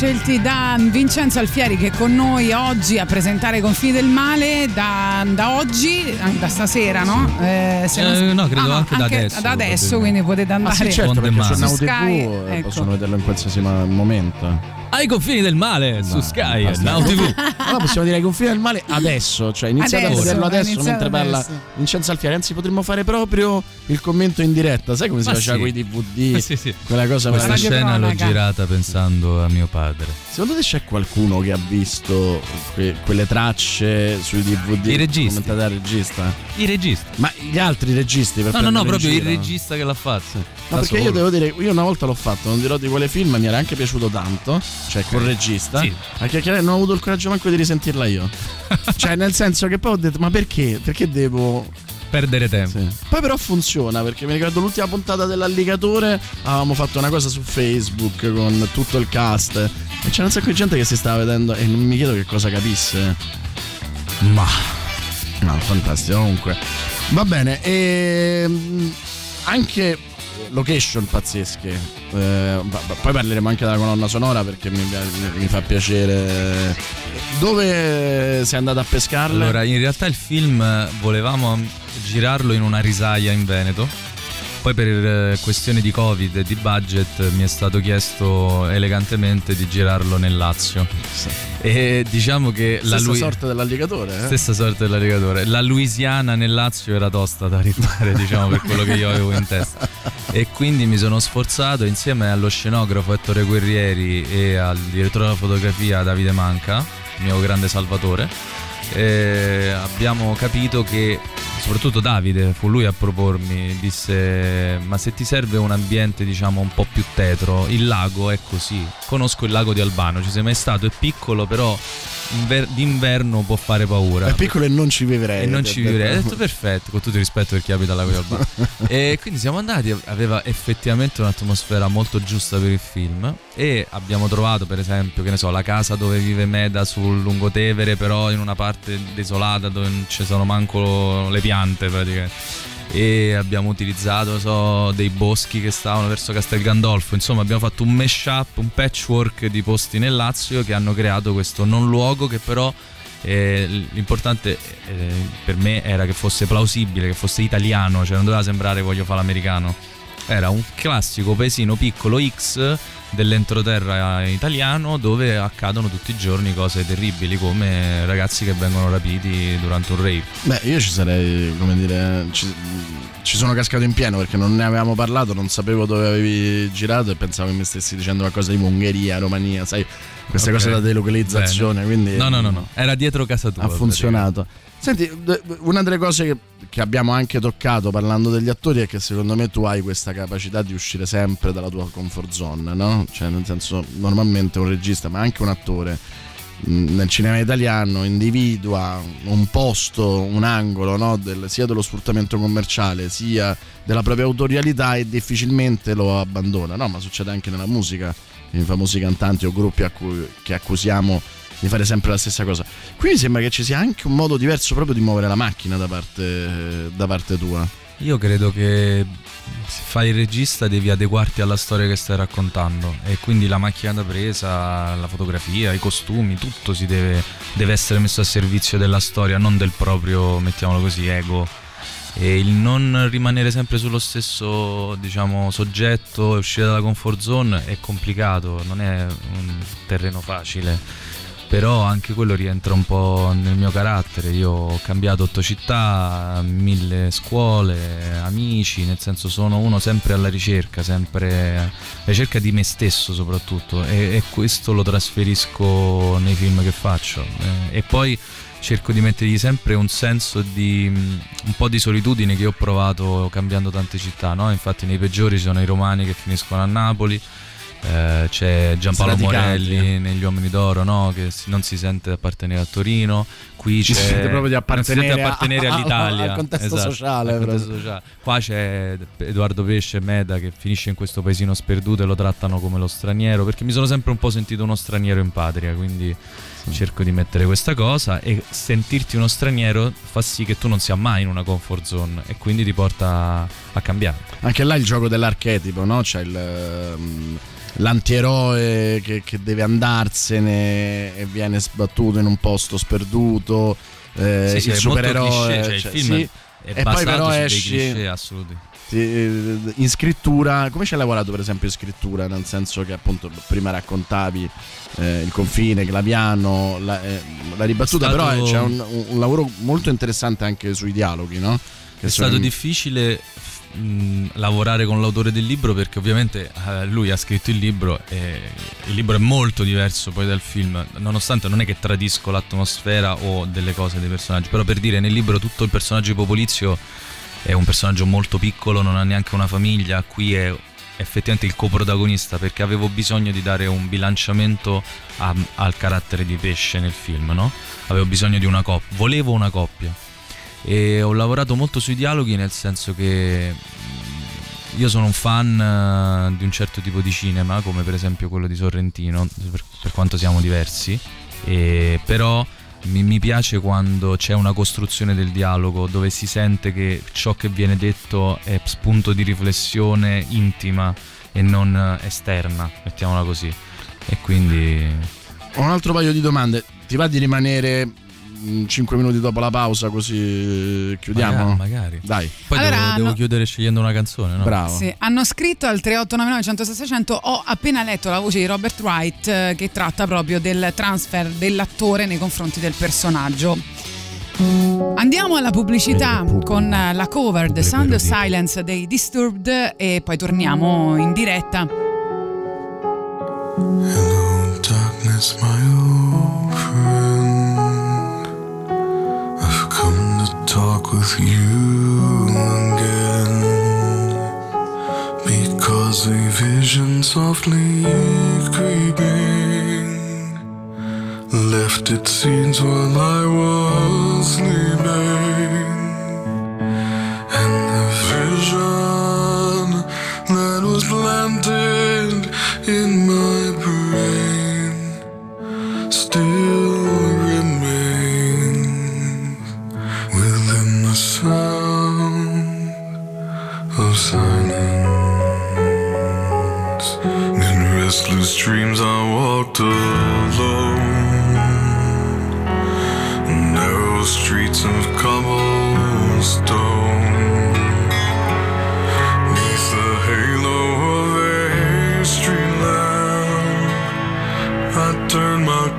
Scelti da Vincenzo Alfieri che è con noi oggi a presentare i confini del male da, da oggi, da stasera, no? Eh, se non-
Eh, no, credo
Ah,
anche da adesso,
Da adesso, quindi potete
Ah
andare
sì, certo, perché su Now
Su
TV
Sky,
eh,
ecco.
possono vederlo in qualsiasi momento.
Ai confini del male su Sky,
basta.
Now TV.
Allora possiamo dire che confini del male adesso, cioè iniziate
Adesso,
a vederlo adesso mentre parla
adesso.
Vincenzo Alfieri, anzi potremmo fare proprio il commento in diretta, sai come si
Ma
faceva
sì.
con i DVD?
Sì, sì.
Quella cosa
Questa scena l'ho girata pensando a mio padre.
Secondo te c'è qualcuno che ha visto que- quelle tracce sui DVD?
I registi.
commentate al regista?
I registi.
Ma gli altri registi per
No, no, no, proprio il regista che l'ha fatto.
No,
Da
perché io
solo.
devo dire, io una volta l'ho fatto, non dirò di quale film, mi era anche piaciuto tanto, cioè col regista.
Sì.
A chiacchierare non ho avuto il coraggio manco di risentirla io. cioè, nel senso che poi ho detto, ma perché? Perché devo.
Perdere tempo.
Sì. Poi però funziona, perché mi ricordo l'ultima puntata dell'alligatore, avevamo fatto una cosa su Facebook con tutto il cast. E c'era un sacco di gente che si stava vedendo e non mi chiedo che cosa capisse.
Ma
No, fantastico, comunque. Va bene, e anche location pazzesche. Eh, poi parleremo anche della colonna sonora perché mi, mi- mi fa piacere. Dove sei andato a pescarle?
allora, in realtà il film eh, volevamo girarlo in una risaia in Veneto. Poi per eh, questioni di Covid e di budget mi è stato chiesto elegantemente di girarlo nel Lazio. E diciamo che la
Stessa
lui-
sorte dell'alligatore. eh?
Stessa sorte dell'alligatore. La Louisiana nel Lazio era tosta da rifare, diciamo, per quello che io avevo in testa. E quindi mi sono sforzato insieme allo scenografo Ettore Guerrieri e al direttore della fotografia Davide Manca, mio grande salvatore. E abbiamo capito che soprattutto Davide fu lui a propormi disse ma se ti serve un ambiente diciamo un po' più tetro il lago è così conosco il lago di Albano ci sei mai stato è piccolo però inver- d'inverno può fare paura
È piccolo e non ci vivrei.
e non ci vivrei. Ho detto perfetto, con tutto il rispetto per chi abita al lago di Albano. e quindi siamo andati, aveva effettivamente un'atmosfera molto giusta per il film e abbiamo trovato per esempio, che ne so, la casa dove vive Meda sul Lungotevere, però in una parte desolata dove non ci sono manco le piante praticamente. E abbiamo utilizzato, so, dei boschi che stavano verso Castel Gandolfo. Insomma, abbiamo fatto un mashup, un patchwork di posti nel Lazio che hanno creato questo non luogo che però eh, l'importante eh, per me era che fosse plausibile, che fosse italiano, cioè non doveva sembrare voglio fare l'americano. Era un classico paesino piccolo X dell'entroterra italiano dove accadono tutti i giorni cose terribili come ragazzi che vengono rapiti durante un rave.
Beh, io ci sarei, come dire, ci, ci sono cascato in pieno perché non ne avevamo parlato, non sapevo dove avevi girato e pensavo che mi stessi dicendo qualcosa di Ungheria, Romania, sai, queste
Ok.
cose da delocalizzazione,
Bene.
quindi
No, no, no, no, era dietro casa tua.
ha funzionato. Senti, una delle cose che, che abbiamo anche toccato parlando degli attori è che secondo me tu hai questa capacità di uscire sempre dalla tua comfort zone, no? Cioè, nel senso, normalmente un regista, ma anche un attore mh, nel cinema italiano individua un posto, un angolo no? Del- sia dello sfruttamento commerciale sia della propria autorialità e difficilmente lo abbandona, no? Ma succede anche nella musica, i famosi cantanti o gruppi a cui- che accusiamo di fare sempre la stessa cosa. Qui mi sembra che ci sia anche un modo diverso proprio di muovere la macchina da parte, da parte tua.
Io credo che se fai il regista devi adeguarti alla storia che stai raccontando e quindi la macchina da presa, la fotografia, i costumi, tutto si deve, deve essere messo a servizio della storia, non del proprio, mettiamolo così, ego. E il non rimanere sempre sullo stesso, diciamo, soggetto e uscire dalla comfort zone è complicato, non è un terreno facile. Però anche quello rientra un po' nel mio carattere. Io ho cambiato otto città, mille scuole, amici, nel senso sono uno sempre alla ricerca, sempre alla ricerca di me stesso soprattutto e, e questo lo trasferisco nei film che faccio. Eh, e poi cerco di mettergli sempre un senso di mh, un po' di solitudine che ho provato cambiando tante città, no? Infatti nei peggiori sono i romani che finiscono a Napoli. Eh, c'è Giampaolo. Morelli negli Uomini d'Oro no? che si- non si sente appartenere a Torino qui
Ci
c'è
sente proprio di appartenere
appartenere
a-
all'Italia
al contesto
Esatto,
sociale,
al contesto sociale. qua c'è Edoardo Pesce Meda che finisce in questo paesino sperduto e lo trattano come lo straniero perché mi sono sempre un po' sentito uno straniero in patria quindi cerco di mettere questa cosa e sentirti uno straniero fa sì che tu non sia mai in una comfort zone e quindi ti porta a cambiare
Anche là il gioco dell'archetipo, no? C'è il, ehm, l'antieroe che, che deve andarsene e viene sbattuto in un posto sperduto. eh,
Sì, sì,
il supereroe.
cliché, cioè, il
cioè,
film
sì.
è
e poi però esci
cliché assoluti.
ti- in scrittura. Come ci hai lavorato, per esempio, in scrittura? Nel senso che appunto prima raccontavi eh, il confine, Claviano, la, eh, la ribattuta,
stato-
però eh, c'è un, un lavoro molto interessante anche sui dialoghi, no? Che
È stato difficile lavorare con l'autore del libro perché ovviamente eh, lui ha scritto il libro e il libro è molto diverso poi dal film, nonostante non è che tradisco l'atmosfera o delle cose dei personaggi, però per dire nel libro tutto il personaggio di Popolizio è un personaggio molto piccolo, non ha neanche una famiglia, qui è effettivamente il coprotagonista perché avevo bisogno di dare un bilanciamento a- al carattere di pesce nel film, no? Avevo bisogno di una coppia, volevo una coppia e ho lavorato molto sui dialoghi nel senso che mm, io sono un fan eh, di un certo tipo di cinema come per esempio quello di Sorrentino per, per quanto siamo diversi però mi, mi piace quando c'è una costruzione del dialogo dove si sente che ciò che viene detto è spunto di riflessione intima e non eh, esterna mettiamola così e quindi
Ho un altro paio di domande. Ti va di rimanere 5 minuti dopo la pausa così chiudiamo?
Magari, magari.
Dai.
poi
Allora,
devo, devo
no-
chiudere scegliendo una canzone no?
Bravo.
Sì, hanno scritto al 3899 106 600 ho appena letto la voce di Robert Wright eh, che tratta proprio del transfer dell'attore nei confronti del personaggio. Andiamo alla pubblicità con eh, la cover The Sound of Silence dei Disturbed e poi torniamo in diretta.
Darkness, my with you again. Because a vision softly creeping left its seeds while I was sleeping.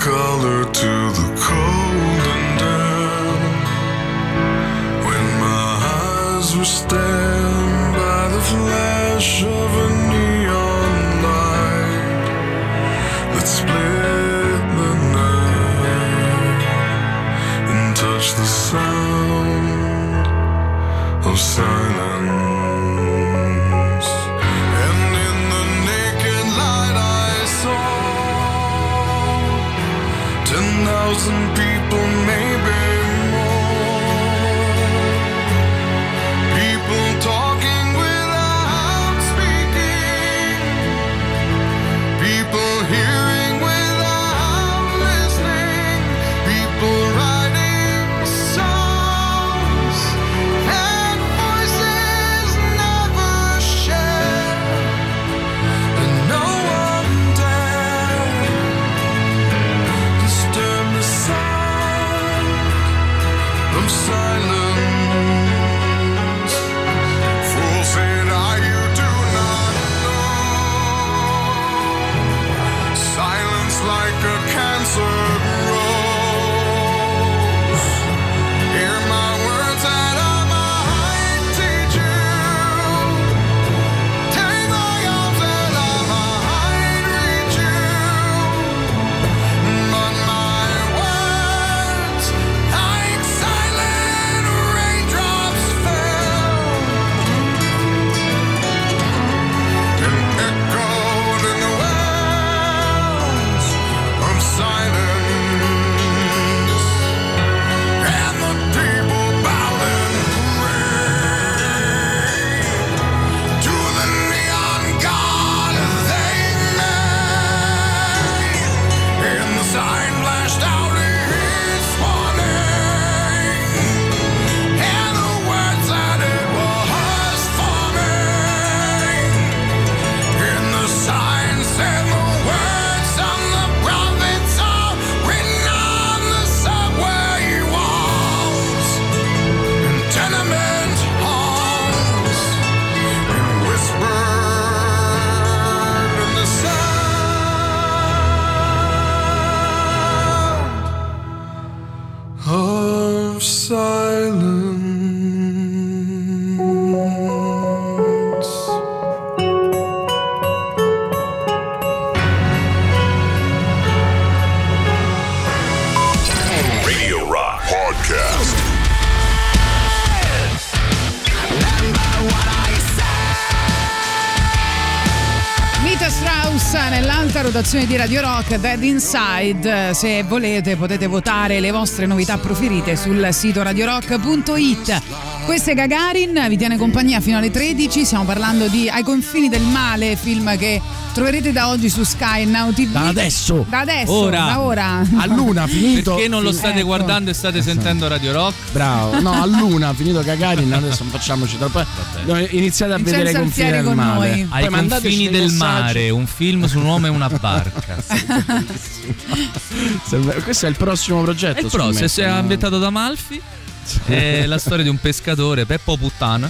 Collar to the cold and damp. When my eyes were stabbed by the flash of a neon light that split the night and touched the sound of silence. Thousand people,
nuova rotazione di Radio Rock Dead Inside. Se volete potete votare le vostre novità preferite sul sito radiorock.it. Questo è Gagarin, vi tiene compagnia fino alle 13. Stiamo parlando di Ai confini del male, film che troverete da oggi su Sky Now TV.
Da adesso.
Da adesso,
Ora.
da ora.
A luna finito.
Perché non lo state
Ecco.
guardando e state sentendo Radio Rock?
Bravo, no, a luna finito Gagarin, adesso non facciamoci troppo. No, Iniziate a
Vincenzo
vedere i confini del male.
noi.
Poi
Ai
mandateci
confini del
messaggi.
mare, un film su un uomo e una barca.
Questo è il prossimo progetto.
E il prossimo è ambientato da Malfi. È la storia di un pescatore, Peppo Puttana,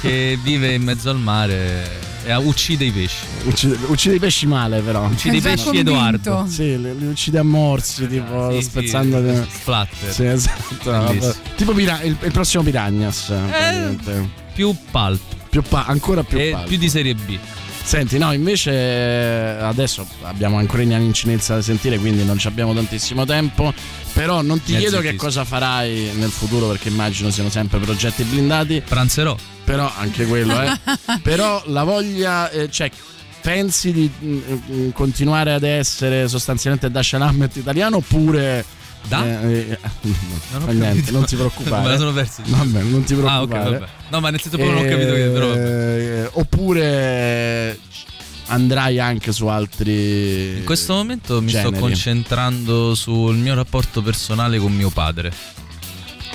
che vive in mezzo al mare e uccide i pesci.
Uccide, uccide i pesci male, però.
Uccide i pesci
convinto?
Edoardo.
Sì, li, li uccide a morsi, tipo
Sì, sì,
spezzando.
Splatter.
Sì, esatto. Tipo pira- il, il prossimo Piranhas.
Eh. Più pulp.
Più pa- ancora più
e
pulp.
più di serie B.
Senti, no, invece eh, adesso abbiamo ancora i Nani Incinezza da sentire, quindi non ci abbiamo tantissimo tempo. Però non ti
Mi
chiedo che cosa farai nel futuro, perché immagino siano sempre progetti blindati.
Pranzerò.
Però anche quello, eh. Però la voglia, eh, cioè, pensi di mm, mm, continuare ad essere sostanzialmente Dasha Lammet italiano oppure.
Da?
Eh, eh,
Non ho
fa niente, non ti preoccupare.
Me la sono persa.
Vabbè, non ti
Ah,
preoccupare.
vabbè. No, ma nel senso proprio non ho capito che. Però.
Eh, oppure andrai anche su altri.
In questo momento mi
generi.
sto concentrando sul mio rapporto personale con mio padre.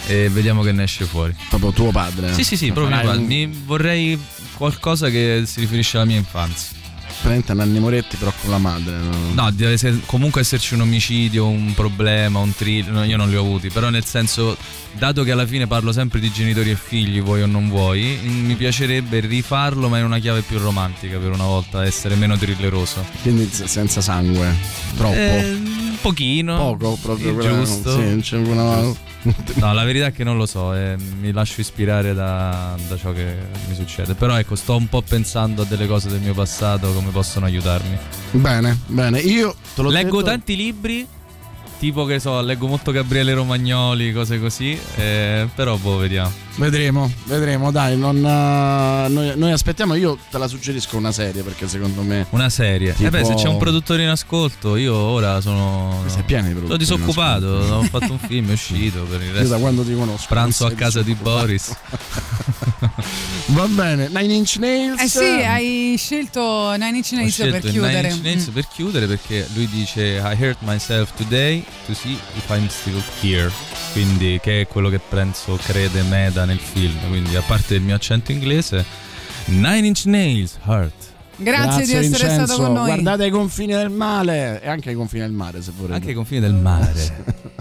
E vediamo che ne esce fuori.
Proprio tuo padre.
Sì, sì, sì, proprio mio padre.
un-
Mi vorrei qualcosa che si riferisce alla mia infanzia.
Praticamente Nanni Moretti, però con la madre. no?
No, deve se- comunque esserci un omicidio, un problema, un thriller. no, io non li ho avuti. Però nel senso, dato che alla fine parlo sempre di genitori e figli, vuoi o non vuoi, mi piacerebbe rifarlo, ma in una chiave più romantica per una volta, essere meno thrilleroso.
Quindi senza sangue. Troppo.
Eh, un pochino.
Poco proprio.
Sì,
quella-
giusto.
Sì, non c'è una-
No, la verità è che non lo so, eh, mi lascio ispirare da, da ciò che mi succede. Però ecco, sto un po' pensando a delle cose del mio passato, come possono aiutarmi.
Bene, bene. Io te l'ho
Leggo
detto-
tanti libri, tipo che so, leggo molto Gabriele Romagnoli, cose così, eh, però boh, vediamo.
Vedremo, vedremo, dai, non, eh, noi, noi aspettiamo, io te la suggerisco una serie perché secondo me...
Una serie.
Tipo-
Eh beh, se c'è un produttore in ascolto, io ora sono.
Sei pieno di
Sono
produttori in
disoccupato, ho fatto un film, è uscito per il
Io
resto.
da quando ti conosco.
Pranzo a casa di. Boris.
Va bene, Nine Inch Nails.
Eh sì, hai scelto Nine Inch Nails per chiudere.
Nine Inch Nails
Mm.
per chiudere perché lui dice I hurt myself today to see if I'm still here. Quindi che è quello che penso crede Meda nel film. Quindi a parte il mio accento inglese, Nine Inch Nails, Heart.
Grazie, di essere
Vincenzo.
stato con noi.
Guardate i confini del male e anche i confini del mare se volete.
Anche i confini del mare.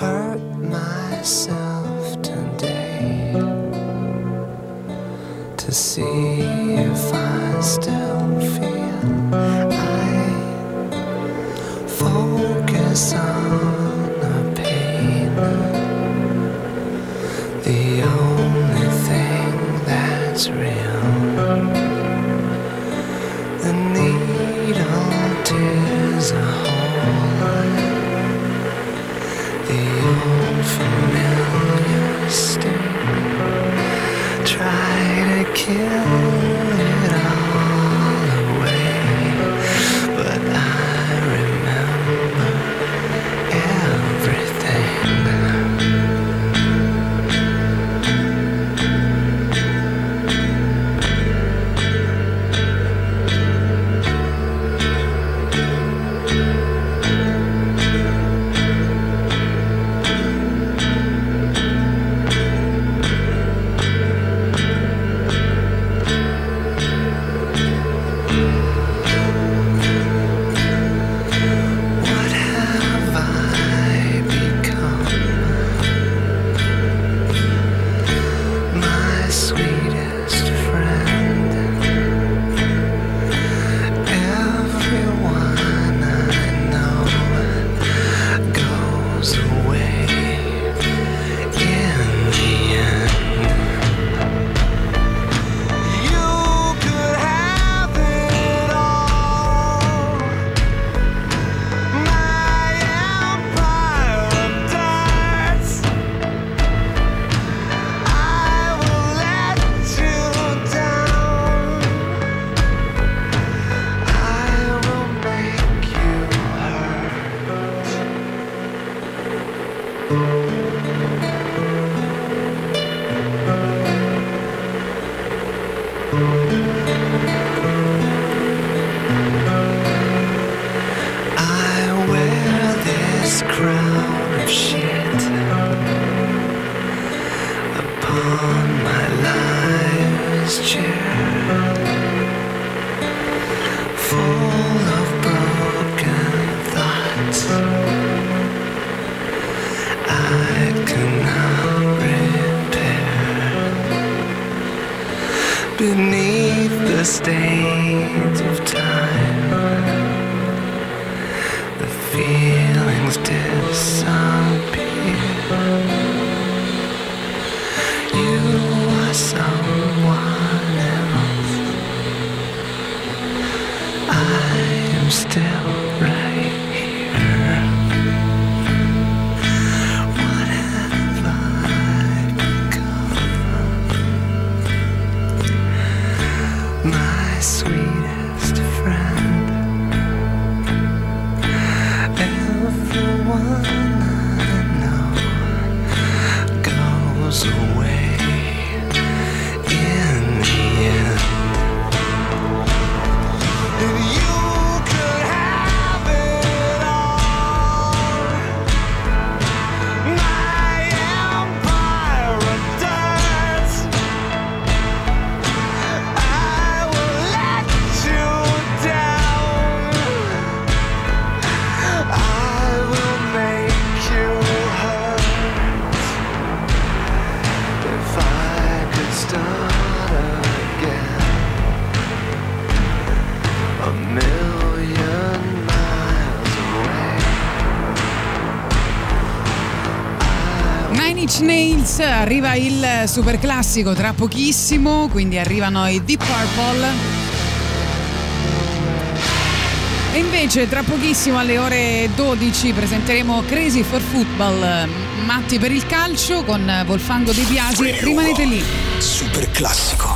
hurt myself today to see if I still feel I focus on the only thing that's real the needle tears a hole the old familiar sting. Try to kill it
Arriva il super classico tra pochissimo, quindi arrivano i Deep Purple. E invece tra pochissimo alle ore 12 presenteremo Crazy for Football, matti per il calcio con Volfango De Biasi. Rimanete lì.
Super classico.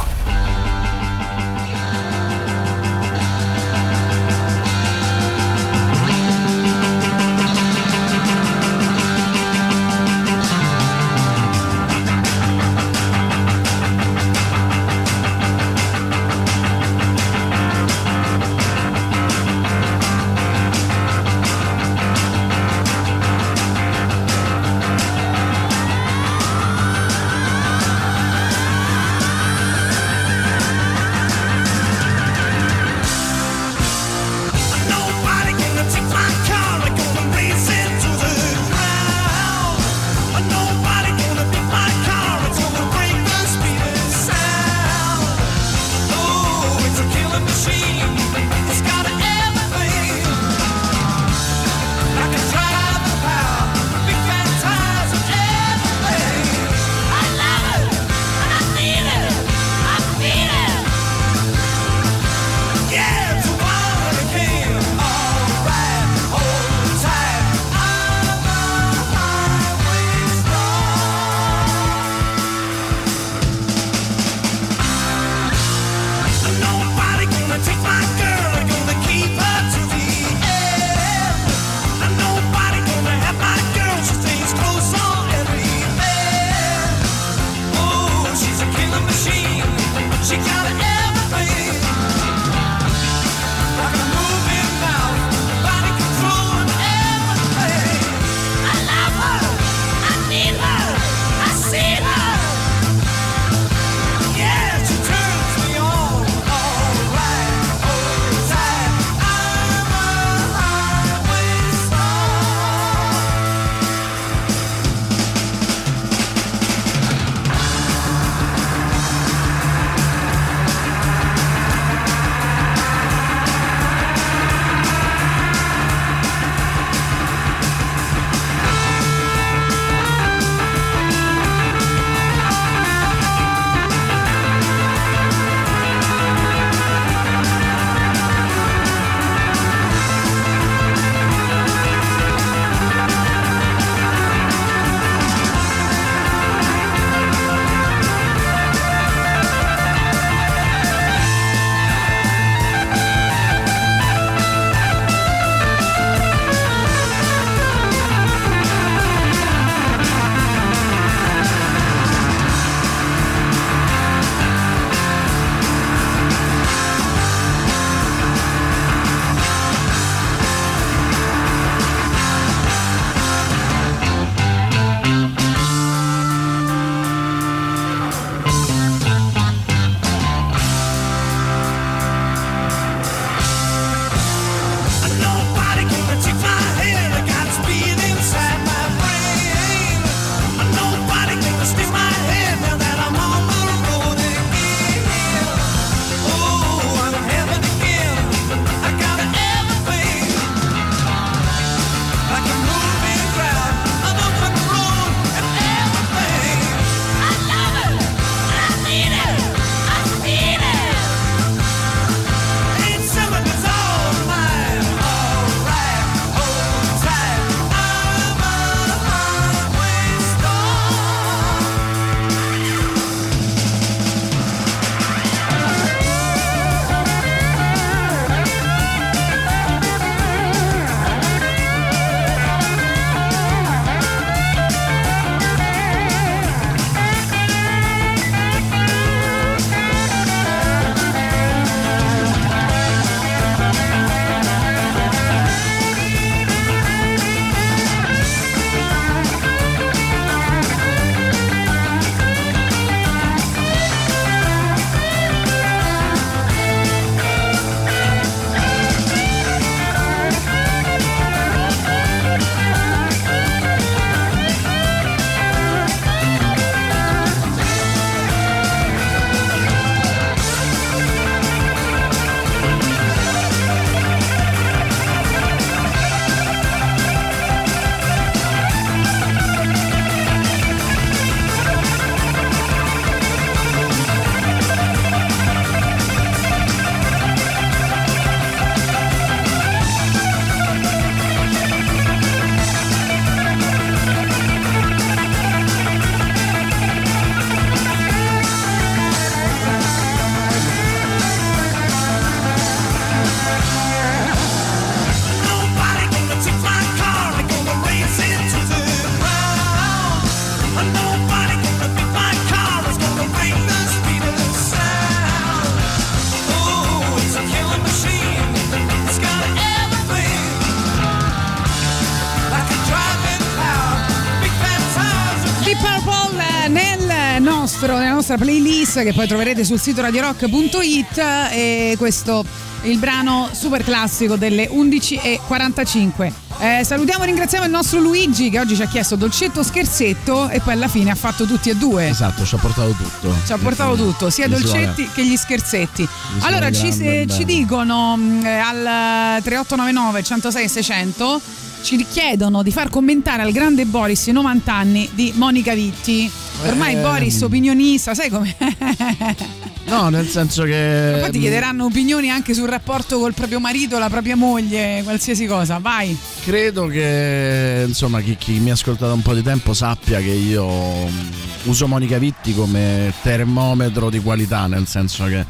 Nostra playlist che poi troverete sul sito radiorock.it e questo il brano super classico delle 11.45. Eh, salutiamo e ringraziamo il nostro Luigi che oggi ci ha chiesto dolcetto o scherzetto e poi alla fine ha fatto tutti e due.
Esatto, ci ha portato tutto.
Ci ha portato tutto, sia i dolcetti
vuole-
che gli scherzetti. Allora ci,
grande
ci dicono mh, eh, al 3899 106 600 ci chiedono di far commentare al grande Boris i 90 anni di Monica Vitti. Ormai
Ehm.
Boris opinionista, sai come?
No, nel senso che.
Poi ti chiederanno opinioni anche sul rapporto col proprio marito, la propria moglie, qualsiasi cosa. Vai.
Credo che insomma chi, chi mi ha ascoltato un po' di tempo sappia che io mm, uso Monica Vitti come termometro di qualità, nel senso che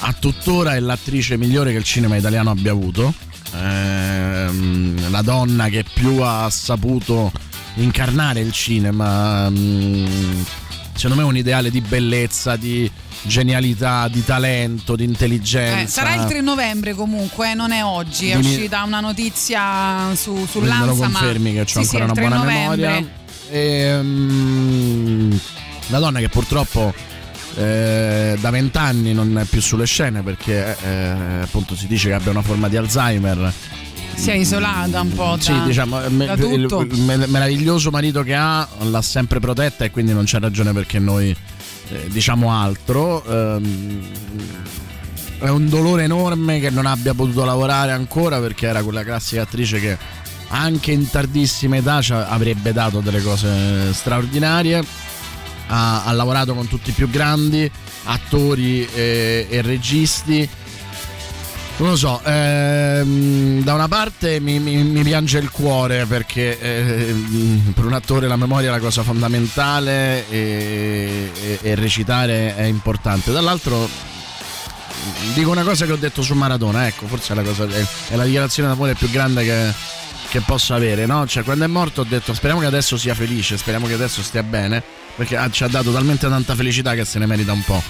a tuttora è l'attrice migliore che il cinema italiano abbia avuto. Ehm, la donna che più ha saputo incarnare il cinema. mm, Secondo me è un ideale di bellezza, di genialità, di talento, di intelligenza.
Eh, sarà il 3 novembre comunque, eh, non è oggi. È uscita una notizia su,
lo
sull'Ansa. ma-
confermi che ho
Sì,
ancora
sì,
una
3
buona
novembre.
memoria. Ehm, la donna che purtroppo eh, da vent'anni non è più sulle scene perché eh, appunto si dice che abbia una forma di Alzheimer.
Si è isolata un po' da,
Sì, diciamo,
da
il, il me- meraviglioso marito che ha l'ha sempre protetta e quindi non c'è ragione perché noi eh, diciamo altro. Ehm, è un dolore enorme che non abbia potuto lavorare ancora perché era quella classica attrice che anche in tardissima età avrebbe dato delle cose straordinarie. Ha, ha lavorato con tutti i più grandi attori e, e registi. Non lo so, ehm, da una parte mi, mi- mi piange il cuore perché ehm, per un attore la memoria è la cosa fondamentale e, e- e recitare è importante. Dall'altro dico una cosa che ho detto su Maradona, ecco, forse è la, cosa, è, è la dichiarazione d'amore più grande che, che posso avere, no? Cioè, quando è morto ho detto speriamo che adesso sia felice, speriamo che adesso stia bene, perché ci ha dato talmente tanta felicità che se ne merita un po'.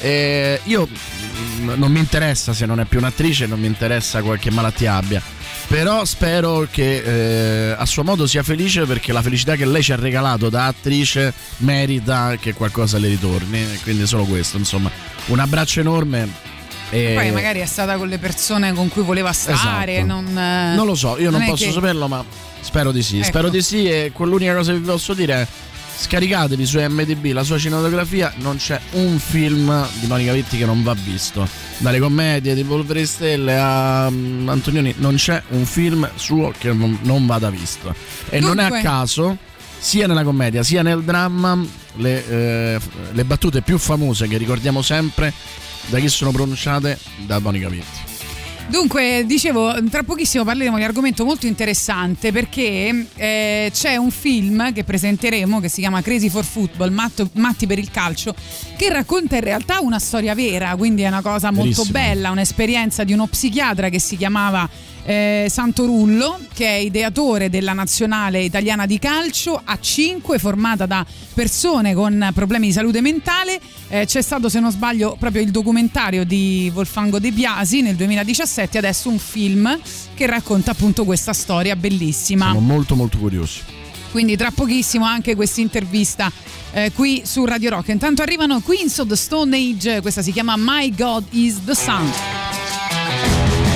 E io mm, non mi interessa se non è più un'attrice, non mi interessa qualche malattia abbia. Però spero che eh, a suo modo sia felice perché la felicità che lei ci ha regalato da attrice merita che qualcosa le ritorni. Quindi solo questo, insomma. Un abbraccio enorme. E...
Poi magari è stata con le persone con cui voleva stare.
Esatto.
Non, eh,
Non lo so, io non,
è
posso
che-
saperlo, ma spero di sì.
Ecco.
Spero di sì. E l'unica cosa che vi posso dire è scaricatevi su MDB la sua cinematografia. Non c'è un film di Monica Vitti che non va visto. Dalle commedie di Polvere Stelle a mm, Antonioni, non c'è un film suo che non, non vada visto. E non è a
Dunque-
caso. Sia nella commedia sia nel dramma, le, eh, le battute più famose che ricordiamo sempre da chi sono pronunciate da Monica Vitti.
Dunque, dicevo, tra pochissimo parleremo di un argomento molto interessante perché eh, c'è un film che presenteremo che si chiama Crazy for Football, Matto- Matti per il calcio, che racconta in realtà una storia vera, quindi è una cosa molto
Verissimo.
bella, un'esperienza di uno psichiatra che si chiamava eh, Santorullo, che è ideatore della nazionale italiana di calcio a 5, formata da persone con problemi di salute mentale. Eh, c'è stato, se non sbaglio, proprio il documentario di Wolfango De Biasi nel 2017, adesso un film che racconta appunto questa storia bellissima.
Siamo molto molto curiosi.
Quindi tra pochissimo anche questa intervista eh, qui su Radio Rock. Intanto arrivano Queens of the Stone Age, questa si chiama My God is the Sun.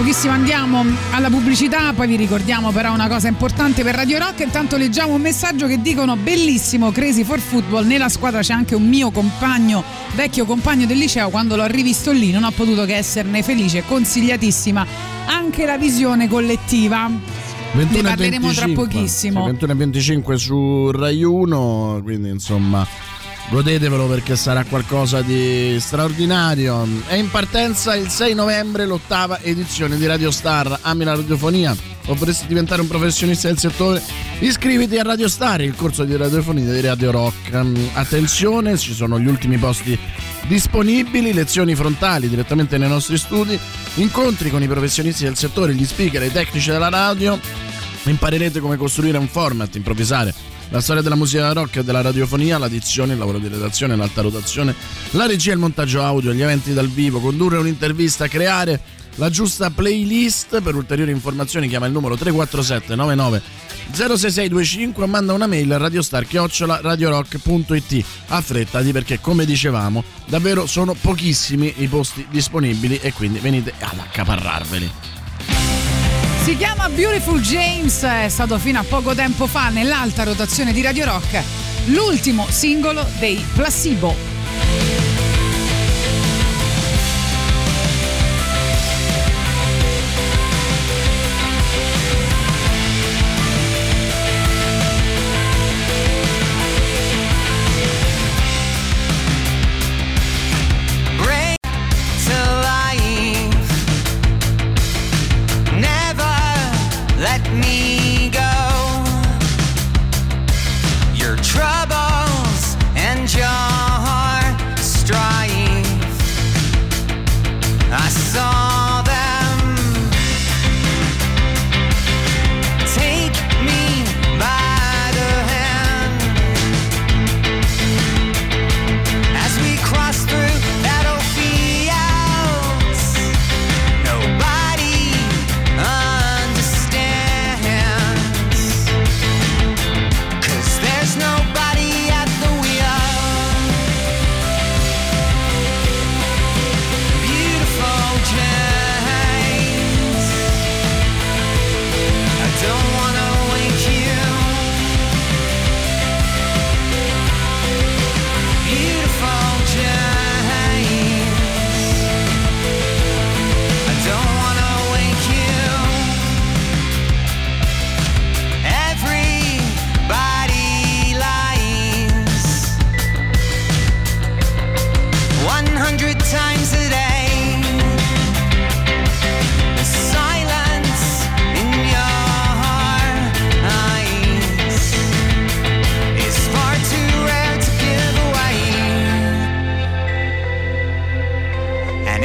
Pochissimo andiamo alla pubblicità, poi vi ricordiamo però una cosa importante per Radio Rock. Intanto leggiamo un messaggio che dicono bellissimo Crazy for Football. Nella squadra c'è anche un mio compagno, vecchio compagno del liceo. Quando l'ho rivisto lì non ho potuto che esserne felice. Consigliatissima anche la visione collettiva.
21
ne parleremo tra
25,
pochissimo.
sì, 21 e 25 su Rai 1, quindi insomma godetevelo perché sarà qualcosa di straordinario. È in partenza il 6 novembre l'ottava edizione di Radio Star. Ami la radiofonia? O vorresti diventare un professionista del settore? Iscriviti a Radio Star, il corso di radiofonia di Radio Rock. Attenzione, ci sono gli ultimi posti disponibili, lezioni frontali direttamente nei nostri studi, incontri con i professionisti del settore, gli speaker e i tecnici della radio. Imparerete come costruire un format, improvvisare la storia della musica rock e della radiofonia, l'addizione, il lavoro di redazione, l'alta rotazione, la regia, il montaggio audio, gli eventi dal vivo, condurre un'intervista, creare la giusta playlist. Per ulteriori informazioni chiama il numero 347 99 06625 o manda una mail a radiostar-radiorock.it affrettati perché come dicevamo davvero sono pochissimi i posti disponibili e quindi venite ad accaparrarveli.
Si chiama Beautiful James, è stato fino a poco tempo fa nell'alta rotazione di Radio Rock, l'ultimo singolo dei Placebo.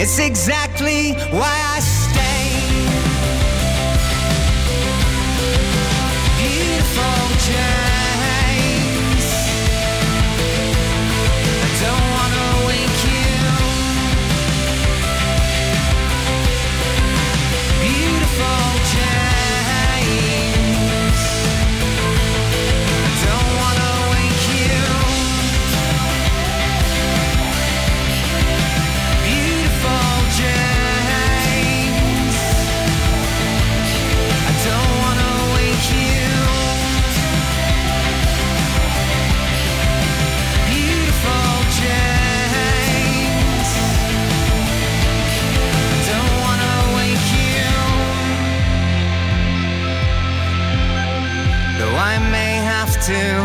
It's exactly why I stay. Beautiful James.
too.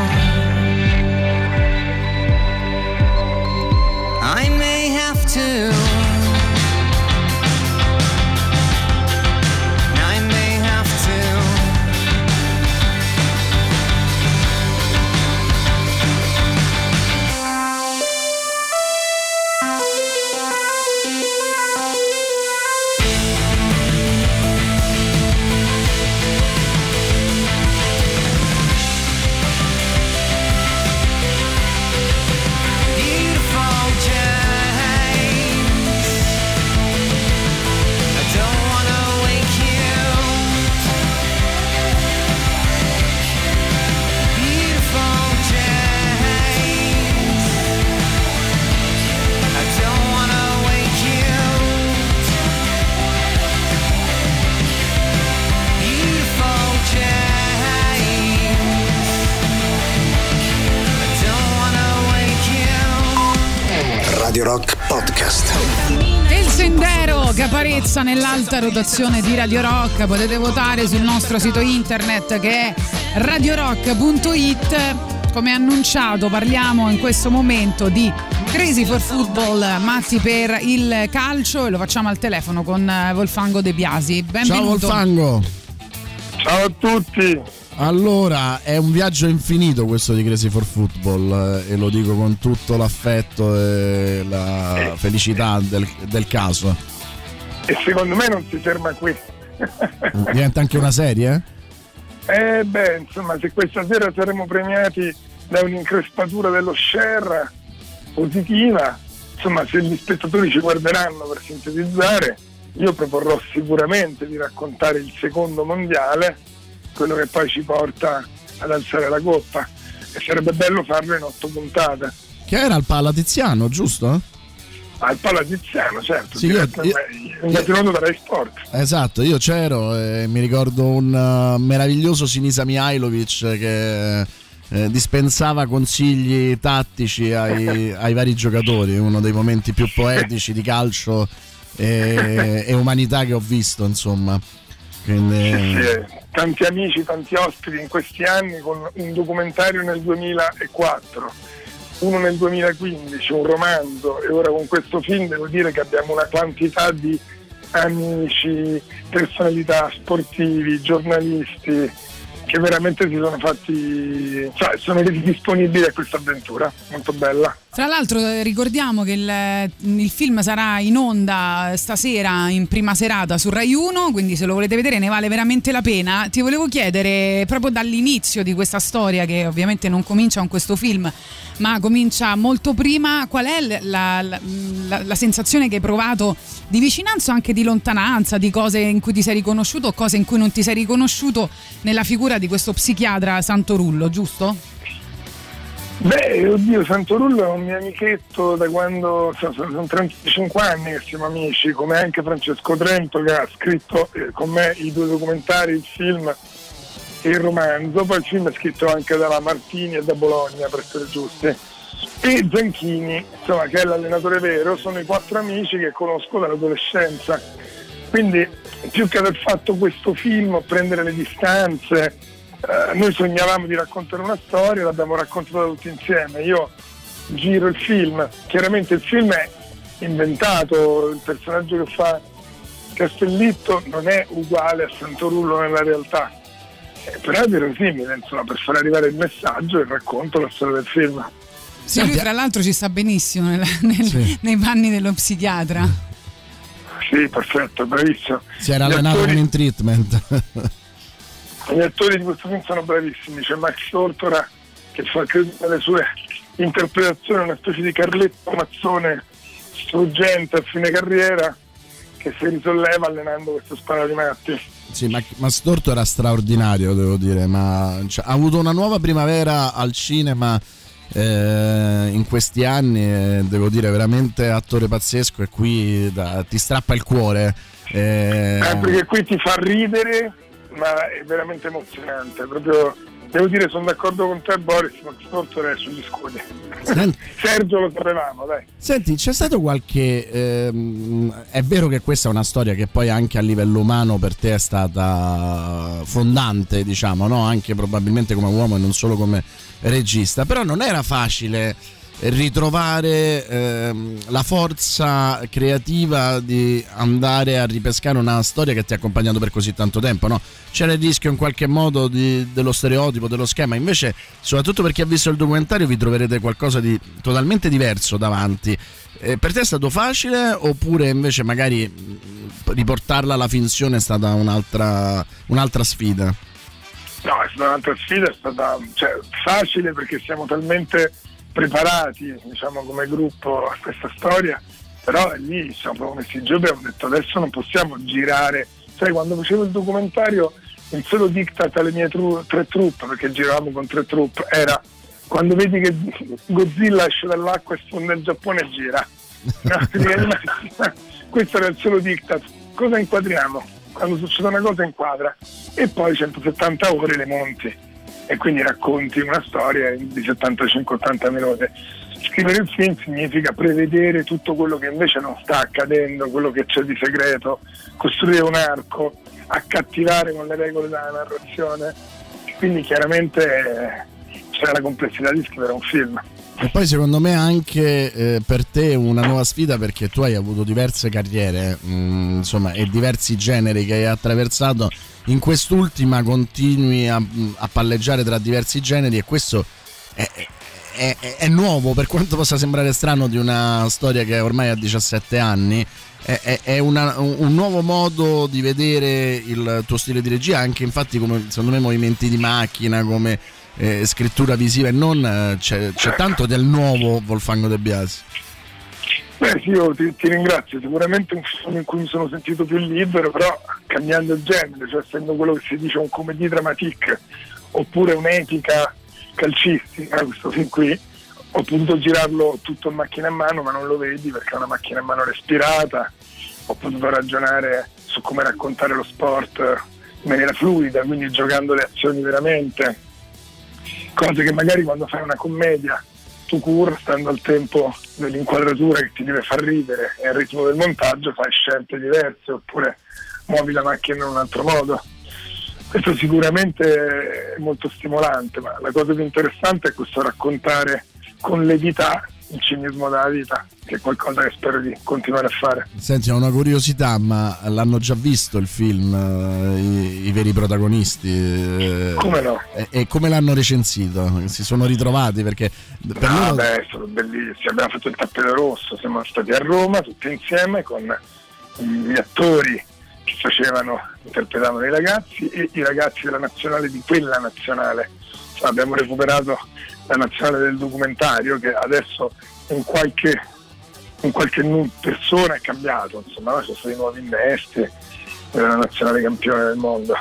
Aparezza nell'alta rotazione di Radio Rock potete votare sul nostro sito internet che è radiorock.it. Come annunciato parliamo in questo momento di Crazy for Football, matti per il calcio e lo facciamo al telefono con eh, Volfango De Biasi.
Ciao
Benvenuto.
Volfango.
Ciao a tutti.
Allora, è un viaggio infinito questo di Crazy for Football eh, e lo dico con tutto l'affetto e la felicità del, del caso.
E secondo me non si ferma qui.
Diventa anche una serie?
Eh beh, insomma, se questa sera saremo premiati da un'increspatura dello share positiva, insomma, se gli spettatori ci guarderanno per sintetizzare, io proporrò sicuramente di raccontare il secondo mondiale, quello che poi ci porta ad alzare la coppa. E sarebbe bello farlo in otto puntate.
Che era il Palatiziano, giusto?
Al Palatiziano, certo,
Sì, io- io-
categoria da Rai Sport.
Esatto, io c'ero e mi ricordo un uh, meraviglioso Sinisa Mihailovic che eh, dispensava consigli tattici ai, ai vari giocatori, uno dei momenti più poetici di calcio e, e umanità che ho visto, insomma. Quindi,
Sì, sì, tanti amici, tanti ospiti in questi anni con un documentario nel 2004, uno nel 2015, un romanzo e ora con questo film devo dire che abbiamo una quantità di amici, personalità, sportivi, giornalisti che veramente si sono fatti, cioè sono resi disponibili a questa avventura, molto bella.
Tra l'altro eh, ricordiamo che il, il film sarà in onda stasera in prima serata su Rai 1, quindi se lo volete vedere ne vale veramente la pena. Ti volevo chiedere proprio dall'inizio di questa storia che ovviamente non comincia con questo film, ma comincia molto prima, qual è la, la- la- la sensazione che hai provato di vicinanza o anche di lontananza, di cose in cui ti sei riconosciuto o cose in cui non ti sei riconosciuto nella figura di questo psichiatra Santorullo, giusto?
Beh, oddio, Santorullo è un mio amichetto da quando sono, sono 35 anni che siamo amici, come anche Francesco Trento che ha scritto eh, con me i due documentari, il film e il romanzo, poi il film è scritto anche dalla Martini e da Bologna, per essere giusti. E Zanchini, insomma, che è l'allenatore vero, sono i quattro amici che conosco dall'adolescenza. Quindi più che aver fatto questo film, prendere le distanze, eh, noi sognavamo di raccontare una storia, l'abbiamo raccontata tutti insieme. Io giro il film, chiaramente il film è inventato, il personaggio che fa Castellitto non è uguale a Santorullo nella realtà, Eh, però è verosimile, insomma, per far arrivare il messaggio e il racconto, la storia del film.
Sì, lui tra l'altro ci sta benissimo nel- nel- nei panni dello psichiatra.
Sì, perfetto, bravissimo.
si era
Gli
allenato
attori-
con in treatment.
Gli attori di questo film sono bravissimi, c'è Max Tortora che fa credo nelle sue interpretazioni una specie di Carletto Mazzone struggente a fine carriera che si risolleva allenando questo sparo di matti.
Sì, ma, ma Storto era straordinario, devo dire. Ma, cioè, ha avuto una nuova primavera al cinema eh, in questi anni. eh, devo dire, veramente attore pazzesco. E qui da- ti strappa il cuore. eh,
Eh, perché qui ti fa ridere, ma è veramente emozionante. Proprio, devo dire, sono d'accordo con te, Boris, Max Tortora è sugli scudi.
Senti-
Sergio lo sapevamo, dai.
Senti, c'è stato qualche. ehm, è vero che questa è una storia che poi anche a livello umano per te è stata fondante, diciamo, no? Anche probabilmente come uomo e non solo come regista. Però non era facile ritrovare ehm, la forza creativa di andare a ripescare una storia che ti ha accompagnato per così tanto tempo, no? C'era il rischio in qualche modo di- dello stereotipo, dello schema, invece soprattutto per chi ha visto il documentario vi troverete qualcosa di totalmente diverso davanti. Eh, per te è stato facile oppure invece magari riportarla alla finzione è stata un'altra, un'altra sfida?
No, è stata un'altra sfida, è stata cioè, facile perché siamo talmente preparati, diciamo, come gruppo a questa storia, però lì ci siamo messi giù e abbiamo detto adesso non possiamo girare. Sai, quando facevo il documentario il solo diktat alle mie tru- tre truppe, perché giravamo con tre truppe, era quando vedi che Godzilla esce dall'acqua e sfonda il Giappone gira. No, Questo era il solo diktat. Cosa inquadriamo? Quando succede una cosa inquadra. E poi 170 ore le monti e quindi racconti una storia di 75-80 minuti. Scrivere il film significa prevedere tutto quello che invece non sta accadendo, quello che c'è di segreto, costruire un arco, accattivare con le regole della narrazione. Quindi chiaramente eh, c'è la complessità di scrivere un film.
E poi secondo me anche eh, per te una nuova sfida perché tu hai avuto diverse carriere, mh, insomma, e diversi generi che hai attraversato. In quest'ultima continui a, a palleggiare tra diversi generi e questo è, è- è- è nuovo, per quanto possa sembrare strano di una storia che ormai ha 17 anni. È, una- un nuovo modo di vedere il tuo stile di regia, anche infatti come secondo me movimenti di macchina, come eh, scrittura visiva e non eh, c'è, c'è tanto del nuovo Wolfango De Biasi.
Beh sì, io ti, ti ringrazio, sicuramente un film in cui mi sono sentito più libero, però cambiando il genere, cioè essendo quello che si dice un comedy dramatique oppure un'epica calcistica, questo film qui, ho potuto girarlo tutto in macchina a mano, ma non lo vedi perché è una macchina a mano respirata, ho potuto ragionare su come raccontare lo sport in maniera fluida, quindi giocando le azioni veramente, cose che magari quando fai una commedia cur, stando al tempo dell'inquadratura che ti deve far ridere e al ritmo del montaggio fai scelte diverse oppure muovi la macchina in un altro modo. Questo sicuramente è molto stimolante, ma la cosa più interessante è questo raccontare con levità il cinismo della vita, che è qualcosa che spero di continuare a fare.
Senti, ho una curiosità, ma l'hanno già visto il film, eh, i, i veri protagonisti?
Come no?
E, e come l'hanno recensito? Si sono ritrovati? Perché per
Ah,
loro...
beh, sono bellissimi. Abbiamo fatto il tappeto rosso, siamo stati a Roma tutti insieme con gli attori che facevano, interpretavano i ragazzi e i ragazzi della nazionale di quella nazionale. Cioè, abbiamo recuperato la nazionale del documentario che adesso in qualche, in qualche persona è cambiato, insomma, ci sono stati nuovi innesti della nazionale campione del mondo.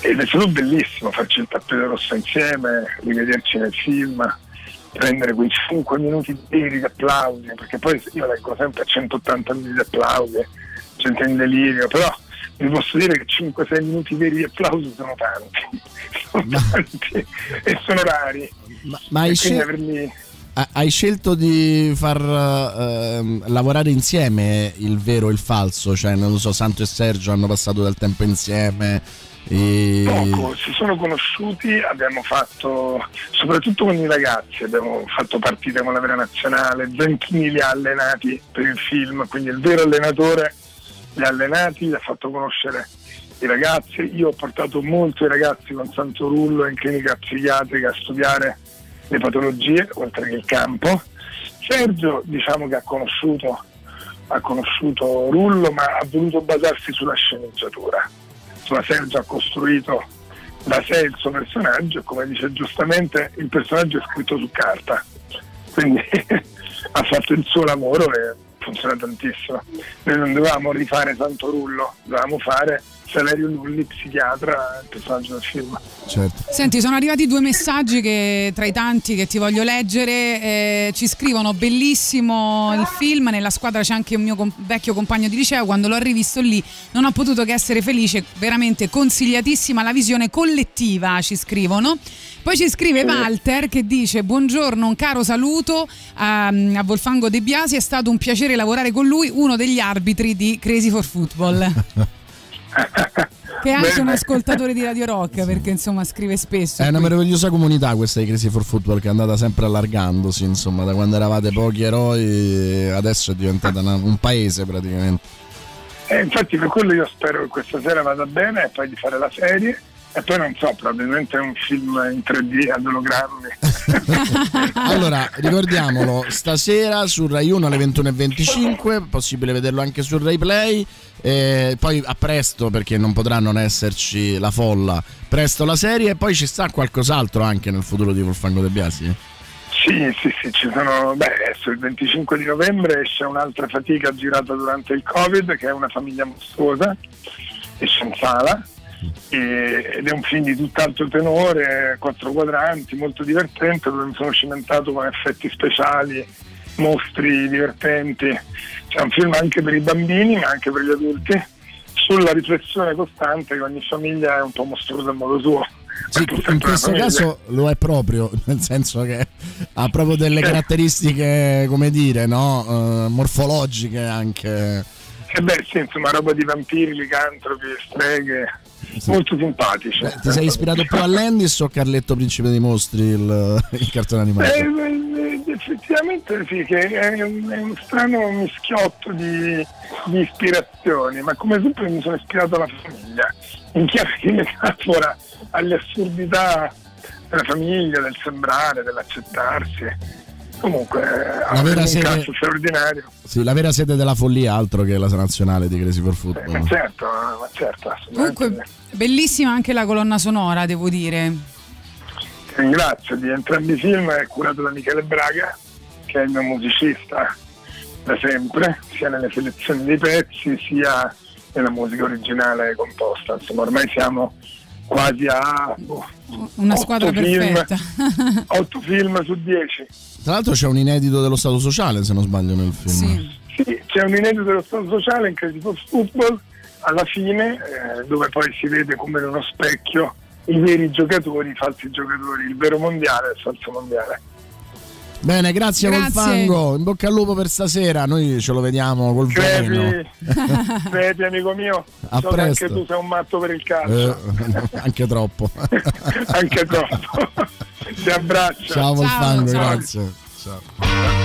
Ed è stato bellissimo farci il tappeto rosso insieme, rivederci nel film, prendere quei 5 minuti veri di applausi, perché poi io leggo sempre 180 minuti di applausi, gente in delirio, però vi posso dire che 5-6 minuti veri di applausi sono tanti, sono tanti e sono rari.
ma hai
E quindi
scel-
averli-
ha- Hai scelto di far ehm, lavorare insieme il vero e il falso, cioè non lo so, Santo e Sergio hanno passato del tempo insieme. E...
Poco, si sono conosciuti, abbiamo fatto, soprattutto con i ragazzi, abbiamo fatto partite con la vera nazionale, Zanchini li ha allenati per il film, quindi il vero allenatore li ha allenati, li ha fatto conoscere i ragazzi, io ho portato molto i ragazzi con Santorullo in clinica psichiatrica a studiare le patologie, oltre che il campo. Sergio diciamo che ha conosciuto, ha conosciuto Rullo ma ha voluto basarsi sulla sceneggiatura. Insomma Sergio ha costruito da sé il suo personaggio e come dice giustamente il personaggio è scritto su carta. Quindi ha fatto il suo lavoro e funziona tantissimo. Noi non dovevamo rifare Santo Rullo dovevamo fare Saverio Lulli psichiatra il personaggio del film
Certo.
Senti, sono arrivati due messaggi che, tra i tanti che ti voglio leggere. Eh, ci scrivono: Bellissimo il film. Nella squadra c'è anche un mio com- vecchio compagno di liceo. Quando l'ho rivisto lì, non ho potuto che essere felice. Veramente consigliatissima la visione collettiva. Ci scrivono. Poi ci scrive Walter che dice: Buongiorno, un caro saluto a, a Wolfango De Biasi. È stato un piacere lavorare con lui, uno degli arbitri di Crazy for Football. che è anche
Bene.
un ascoltatore di Radio Rock perché insomma scrive spesso.
È una meravigliosa comunità questa di Crazy for Football che è andata sempre allargandosi, insomma, da quando eravate pochi eroi adesso è diventata una- un paese praticamente.
e infatti per quello io spero che questa sera vada bene e poi di fare la serie e poi non so, probabilmente è un film in 3D ad ologrammi
Allora, ricordiamolo, stasera su Rai 1 alle 21.25, possibile vederlo anche su Rai Play, e poi a presto perché non potrà non esserci la folla, presto la serie e poi ci sta qualcos'altro anche nel futuro di Wolfango De Biasi?
Sì, sì, sì, ci sono. Beh, adesso il 25 di novembre esce un'altra fatica girata durante il Covid, che è una famiglia mostruosa, esce in sala. Ed è un film di tutt'altro tenore, quattro quadranti, molto divertente, dove mi sono cimentato con effetti speciali, mostri divertenti. C'è un film anche per i bambini, ma anche per gli adulti, sulla riflessione costante che ogni famiglia è un po' mostruosa a modo suo.
Sì, in questo caso lo è proprio, nel senso che ha proprio delle
Eh.
caratteristiche, come dire, no? Eh, morfologiche anche.
E beh, sì, insomma, roba di vampiri, licantropi, streghe, molto simpatici.
Ti sei ispirato più a Landis o Carletto Principe dei Mostri, il, il cartone animato?
Eh, eh, effettivamente sì, che è un, è un strano mischiotto di, di ispirazioni, ma come sempre mi sono ispirato alla famiglia, in chiave di metafora alle assurdità della famiglia, del sembrare, dell'accettarsi. Comunque, ha
vera
un
sede-
cazzo straordinario.
Sì, la vera sede della follia altro che la nazionale di Crazy for
Ma
Football.
certo, ma certo, assolutamente.
Comunque, bellissima anche la colonna sonora, devo dire.
Ti ringrazio di entrambi i film, è curato da Michele Braga, che è il mio musicista da sempre, sia nelle selezioni dei pezzi sia nella musica originale composta. Insomma, ormai siamo quasi a boh,
Una squadra
film,
perfetta.
8 film su 10.
Tra l'altro c'è un inedito dello Stato sociale, se non sbaglio, nel film.
Sì, c'è un inedito dello Stato sociale in Crazy for Football alla fine, eh, dove poi si vede come in uno specchio i veri giocatori, i falsi giocatori, il vero mondiale e il falso mondiale.
Bene, grazie,
Grazie.
Volfango. In bocca al lupo per stasera. Noi ce lo vediamo col veleno.
Crepi, crepi amico mio,
A
so
presto.
anche tu sei un matto per il calcio,
Eh, anche troppo.
anche troppo. Ti abbraccio.
Ciao Volfango, grazie. Ciao.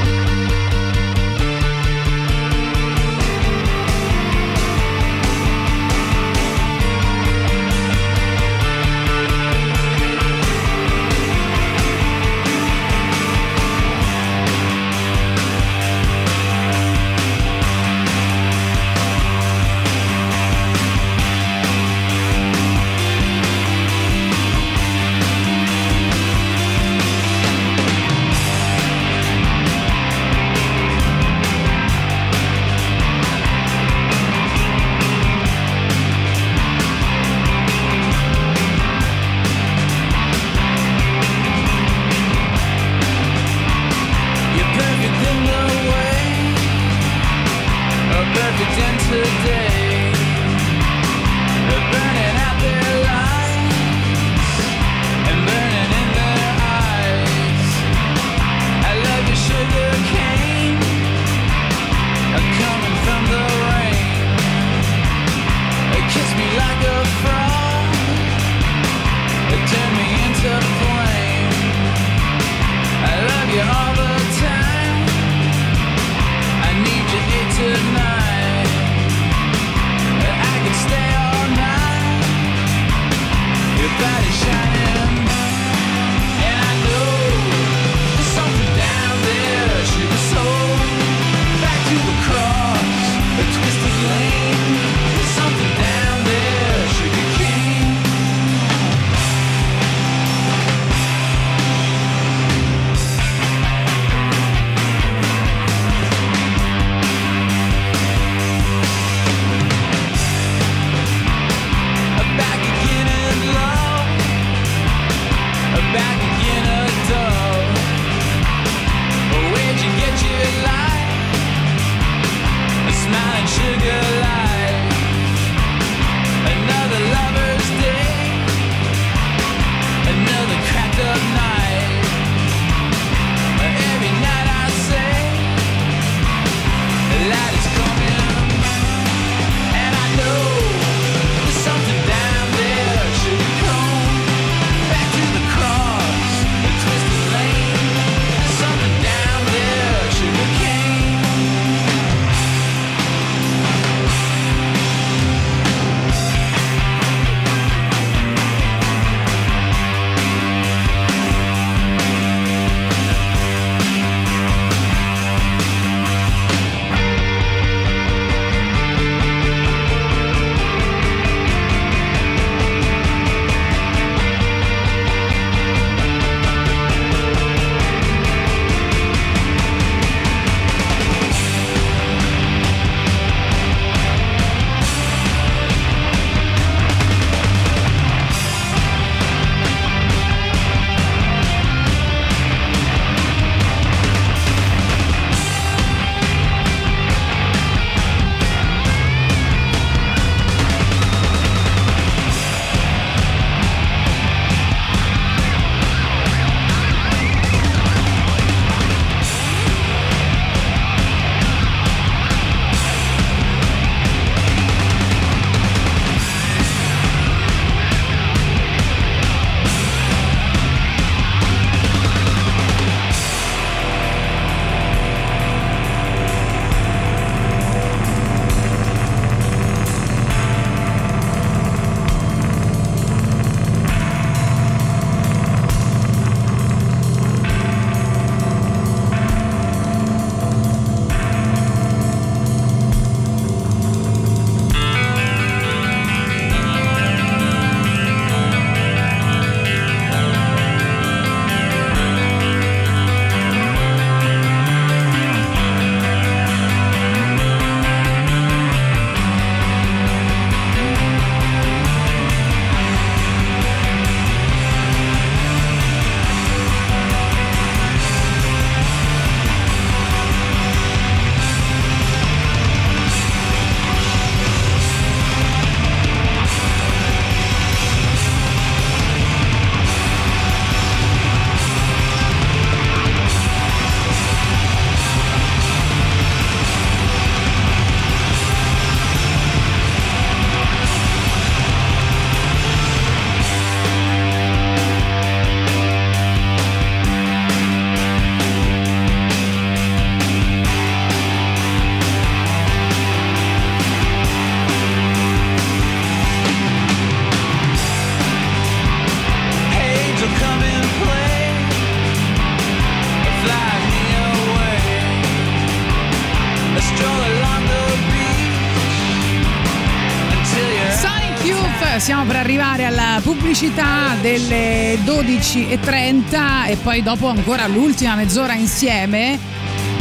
Pubblicità delle 12.30 e poi dopo ancora l'ultima mezz'ora insieme.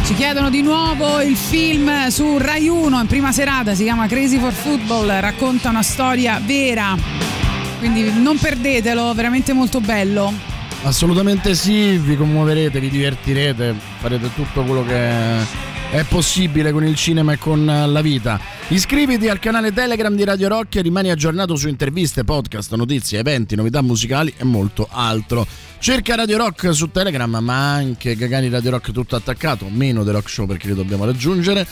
Ci chiedono di nuovo il film su Rai 1 in prima serata, si chiama Crazy for Football, racconta una storia vera. Quindi non perdetelo, veramente molto bello.
Assolutamente sì, vi commuoverete, vi divertirete, farete tutto quello che è possibile con il cinema e con la vita. Iscriviti al canale Telegram di Radio Rock e rimani aggiornato su interviste, podcast, notizie, eventi, novità musicali e molto altro. Cerca Radio Rock su Telegram, ma anche Gagani Radio Rock tutto attaccato, meno The Rock Show perché li dobbiamo raggiungere.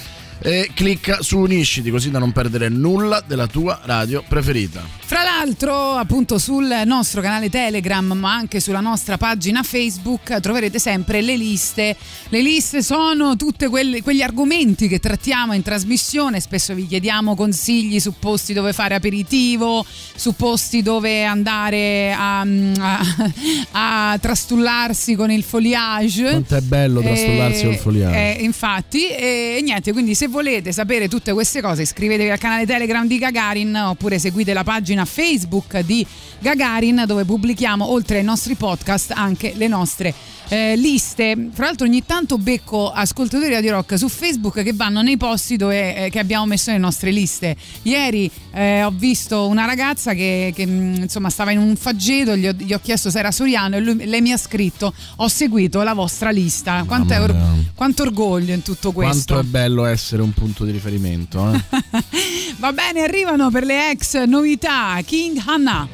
E clicca su Unisciti così da non perdere nulla della tua radio preferita.
Fra l'altro, appunto sul nostro canale Telegram, ma anche sulla nostra pagina Facebook, troverete sempre le liste. Le liste sono tutti quegli argomenti che trattiamo in trasmissione. Spesso vi chiediamo consigli su posti dove fare aperitivo, su posti dove andare a, a- a trastullarsi con il foliage.
Quanto è bello trastullarsi
Eh,
col foliage.
eh, infatti, e niente, quindi se volete sapere tutte queste cose iscrivetevi al canale Telegram di Gagarin oppure seguite la pagina Facebook di Gagarin dove pubblichiamo oltre ai nostri podcast anche le nostre eh, liste. Fra l'altro ogni tanto becco ascoltatori di Rock su Facebook che vanno nei posti dove, eh, che abbiamo messo nelle nostre liste. Ieri eh, ho visto una ragazza che, che, mh, insomma stava in un faggeto, gli ho, gli ho chiesto se era Soriano e lui- lei mi ha scritto ho seguito la vostra lista. Quanto, or- quanto orgoglio in tutto questo.
Quanto è bello essere un punto di riferimento. eh?
Va bene, arrivano per le ex novità King Hannah.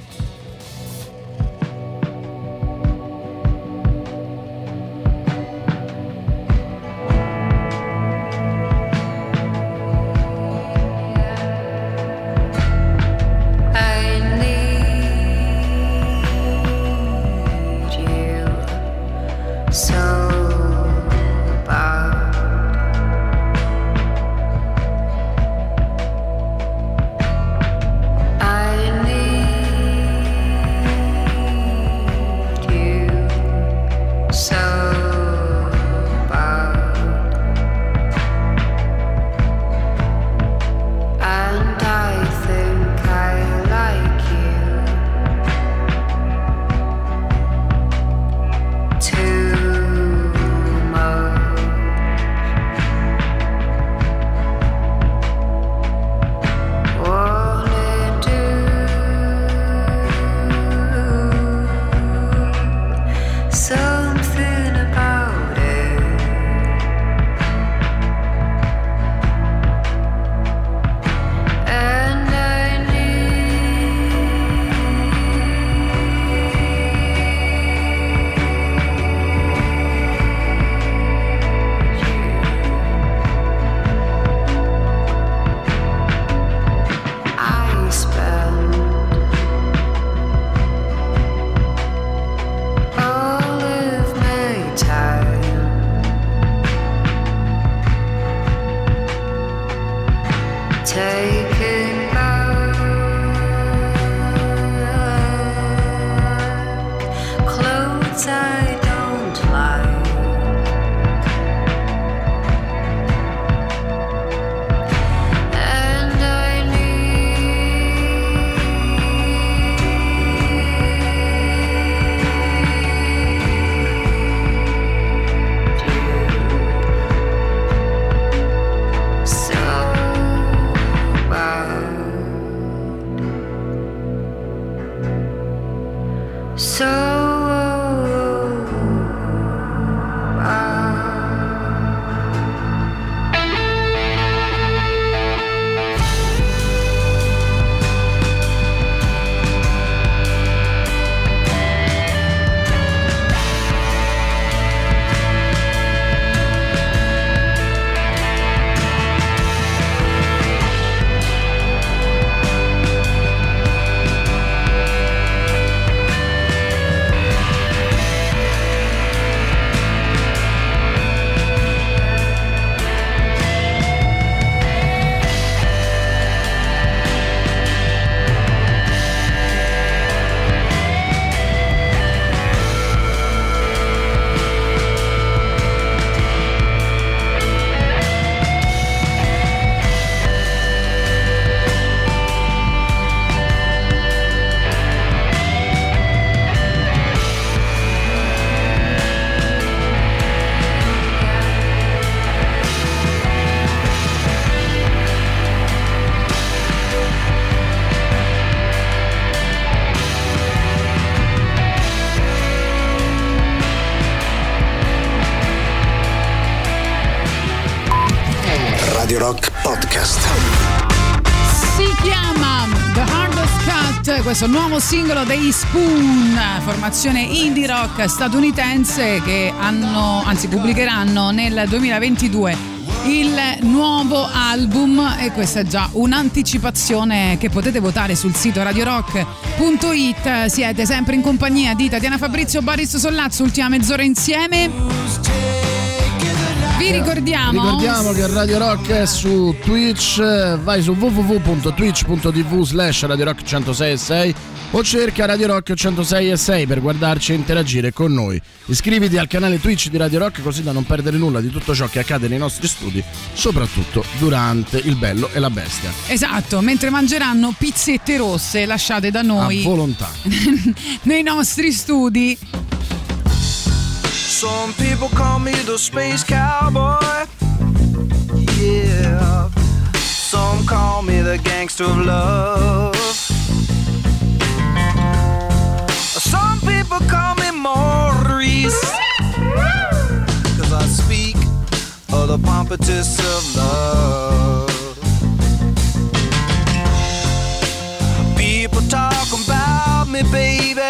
Questo nuovo singolo dei Spoon, formazione indie rock statunitense che hanno, anzi pubblicheranno nel 2022 il nuovo album e questa è già un'anticipazione che potete votare sul sito radiorock.it. Siete sempre in compagnia di Tatiana Fabrizio, Boris Sollazzo, ultima mezz'ora insieme. Vi ricordiamo
Ricordiamo che Radio Rock è su Twitch, vai su www.twitch.tv slash Radio Rock 106.6 o cerca Radio Rock 106.6 per guardarci e interagire con noi. Iscriviti al canale Twitch di Radio Rock così da non perdere nulla di tutto ciò che accade nei nostri studi, soprattutto durante il bello e la bestia.
Esatto, mentre mangeranno pizzette rosse lasciate da noi
A volontà.
nei nostri studi.
Some people call me the space cowboy. Yeah. Some call me the gangster of love. Some people call me Maurice. Cause I speak of the pompatus of love. People talk about me, baby.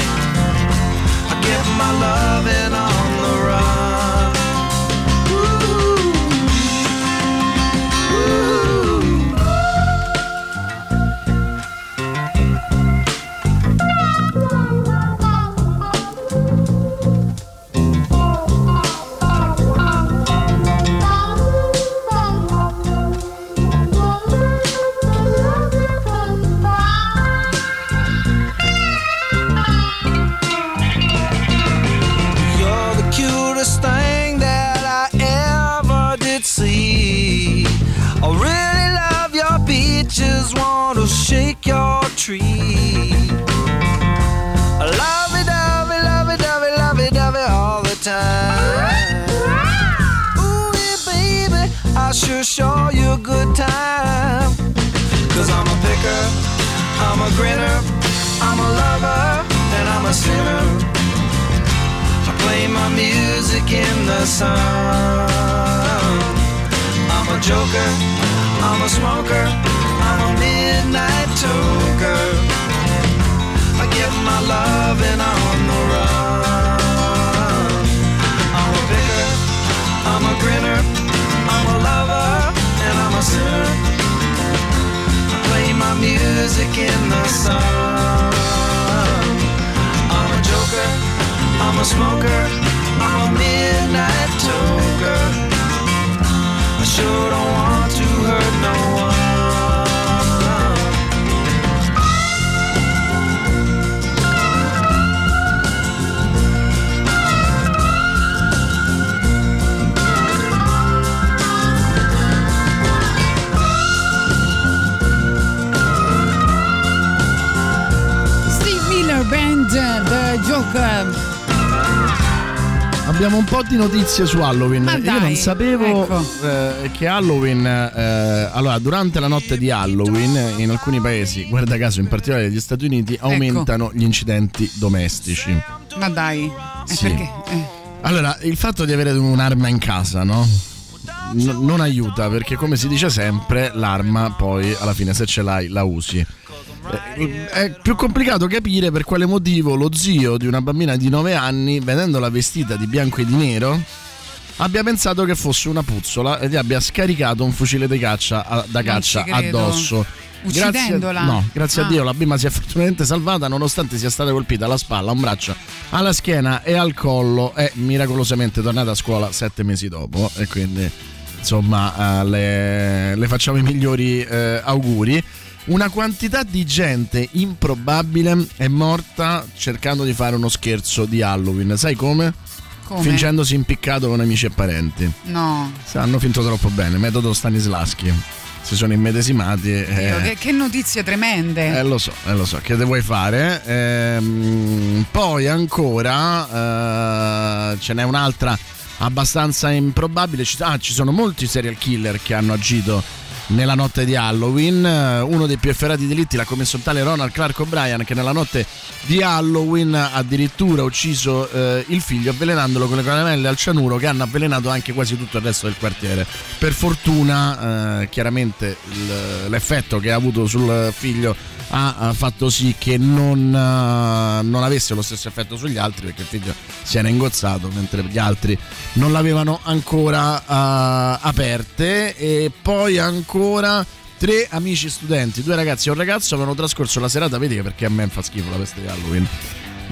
I get my loving on the
notizie su Halloween. Io
dai,
non sapevo
ecco.
eh, che Halloween, eh, allora, durante la notte di Halloween, in alcuni paesi, guarda caso, in particolare negli Stati Uniti,
Ecco.
aumentano gli incidenti domestici.
Ma dai, eh,
Sì.
perché? eh.
Allora, il fatto di avere un'arma in casa, no? N- non aiuta perché, come si dice sempre, l'arma poi alla fine, se ce l'hai, la usi. Eh, È più complicato capire per quale motivo lo zio di una bambina di 9 anni, vedendola vestita di bianco e di nero, abbia pensato che fosse una puzzola e gli abbia scaricato un fucile di caccia a- da caccia addosso.
Uccidendola?
Grazie, no, grazie
Ah.
a Dio la bimba si è fortunatamente salvata nonostante sia stata colpita alla spalla, a un braccio, alla schiena e al collo è miracolosamente tornata a scuola sette mesi dopo e quindi insomma eh, le, le facciamo i migliori eh, auguri. Una quantità di gente improbabile è morta cercando di fare uno scherzo di Halloween. Sai come?
Come?
Fingendosi impiccato con amici e parenti.
No.
Hanno finto troppo bene, metodo Stanislaschi. Si sono immedesimati. e-
Dio, che, che notizie tremende.
eh, lo so, eh, lo so, che te vuoi fare? Ehm, poi ancora eh, ce n'è un'altra abbastanza improbabile. Ah, ci sono molti serial killer che hanno agito nella notte di Halloween. Eh, Uno dei più efferati delitti l'ha commesso tale Ronald Clark O'Brien che nella notte di Halloween ha addirittura ucciso eh, il figlio avvelenandolo con le caramelle al cianuro che hanno avvelenato anche quasi tutto il resto del quartiere. Per fortuna, eh, chiaramente l'effetto che ha avuto sul figlio ha, fatto sì che non, eh, non avesse lo stesso effetto sugli altri perché il figlio si era ingozzato mentre gli altri non l'avevano ancora eh, aperte e poi ancora tre amici studenti, due ragazzi e un ragazzo avevano trascorso la serata, vedi che perché a me fa schifo la festa di Halloween.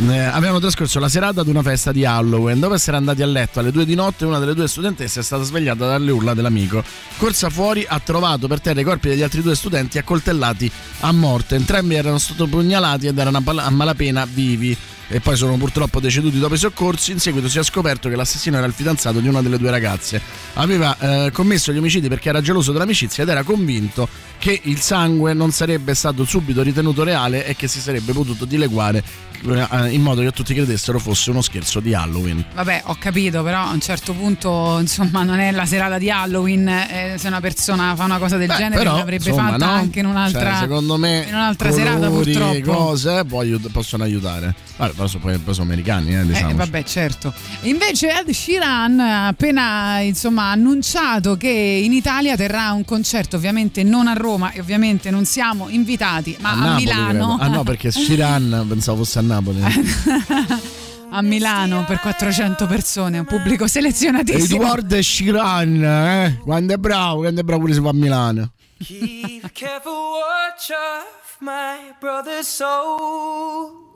Eh, avevano trascorso la serata ad una festa di Halloween. Dopo essere andati a letto alle due di notte, una delle due studentesse è stata svegliata dalle urla dell'amico. Corsa fuori, ha trovato per terra i corpi degli altri due studenti accoltellati a morte. Entrambi erano stati pugnalati ed erano a malapena vivi. E poi sono purtroppo deceduti dopo i soccorsi. In seguito si è scoperto che l'assassino era il fidanzato di una delle due ragazze. Aveva eh, commesso gli omicidi perché era geloso dell'amicizia ed era convinto che il sangue non sarebbe stato subito ritenuto reale e che si sarebbe potuto dileguare eh, in modo che tutti credessero fosse uno scherzo di Halloween.
Vabbè, ho capito, però a un certo punto, insomma, non è la serata di Halloween. eh, se una persona fa una cosa del
Beh,
genere,
però,
l'avrebbe fatta
no?
anche in un'altra,
Cioè, secondo me
in un'altra serata,
colori,
purtroppo.
cose può aiut- possono aiutare. Vabbè, però sono, poi, poi sono americani, eh,
Eh,
diciamo.
vabbè, certo. Invece Ed Sheeran ha appena insomma, annunciato che in Italia terrà un concerto, ovviamente non a Roma e ovviamente non siamo invitati, ma a,
Napoli,
Milano.
credo. Ah no, perché Shiran pensavo fosse a Napoli.
a Milano per 400 persone, un pubblico selezionatissimo.
Edoardo Shiran, eh? Quando è bravo, quando è bravo pure si fa a Milano.
Keep careful watch of my brother's souls.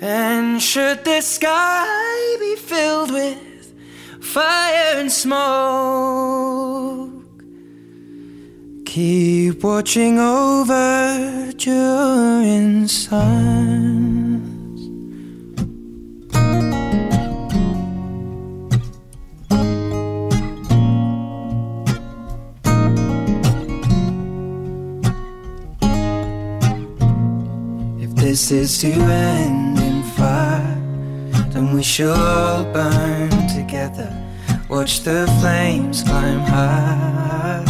And should the sky be filled with fire and smoke, keep watching over during suns. If this is to end then we shall all burn together. Watch the flames climb high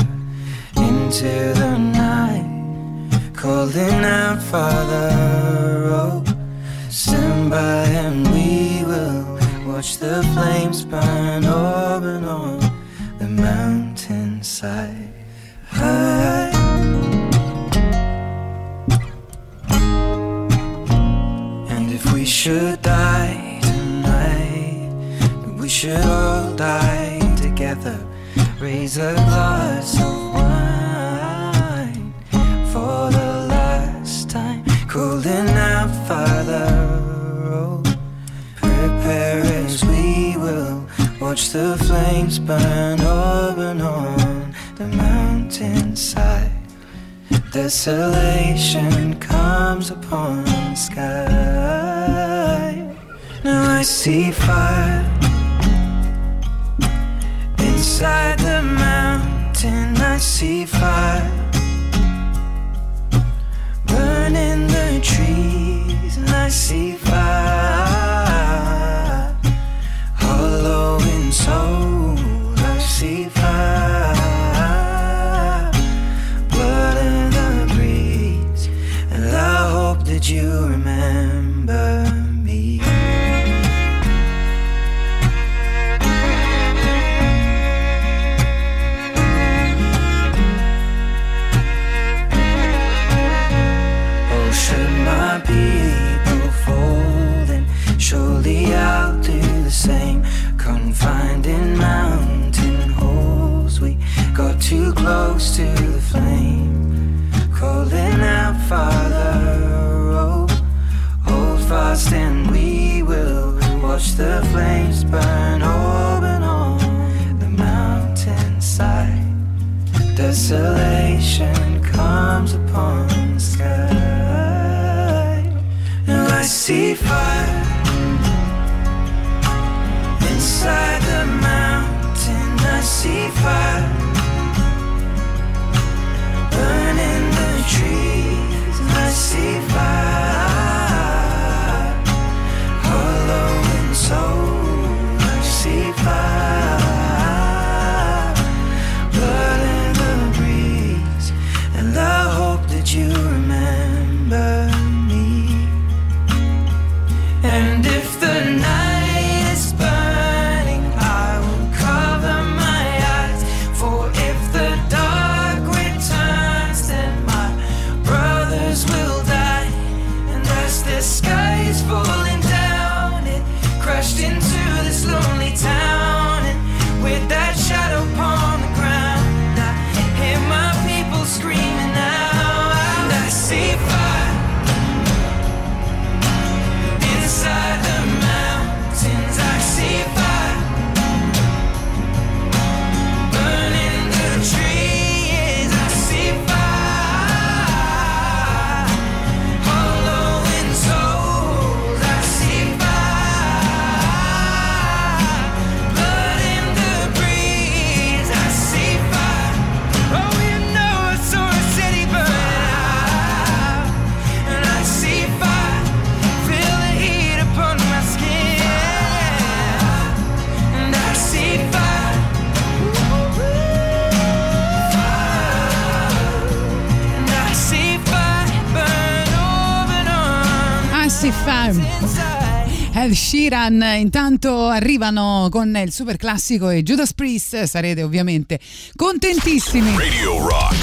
into the night, calling out, Father, oh, stand by and we will watch the flames burn over and on the mountainside. High. And if we should die we should all die together. Raise a glass of wine for the last time. Calling out, Father, oh, prepare as we will watch the flames burn over and on the mountainside. Desolation comes upon the sky. Now I see fire inside the mountain. I see fire burning the trees, and I see fire hollow in soul. I see fire Father, oh, hold fast and we will watch the flames burn open on the mountainside. Desolation comes upon the sky. Now I see fire inside the mountain. I see fire burning the trees. See fire.
Sheeran. Intanto arrivano con il super classico e Judas Priest. Sarete ovviamente contentissimi.
Radio Rock,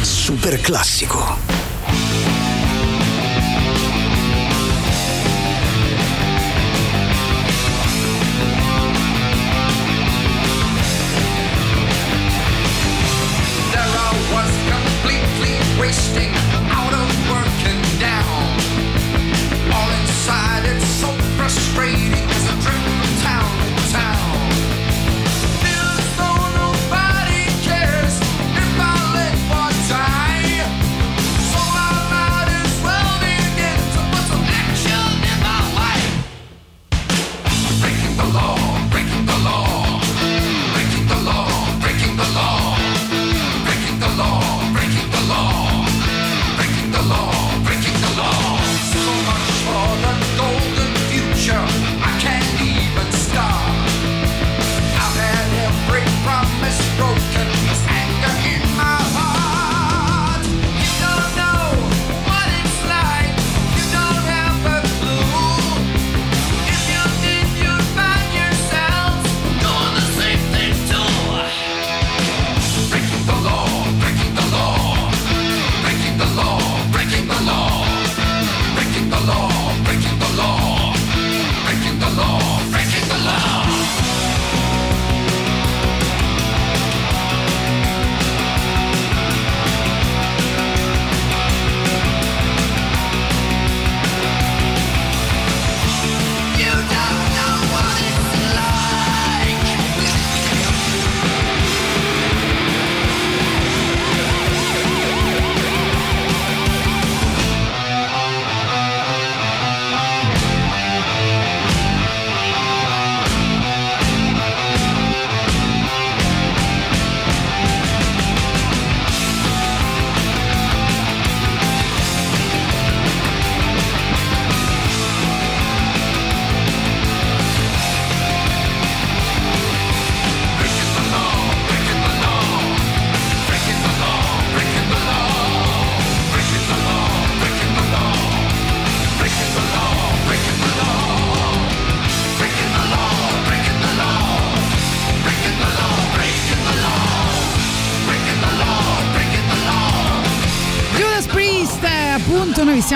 super classico.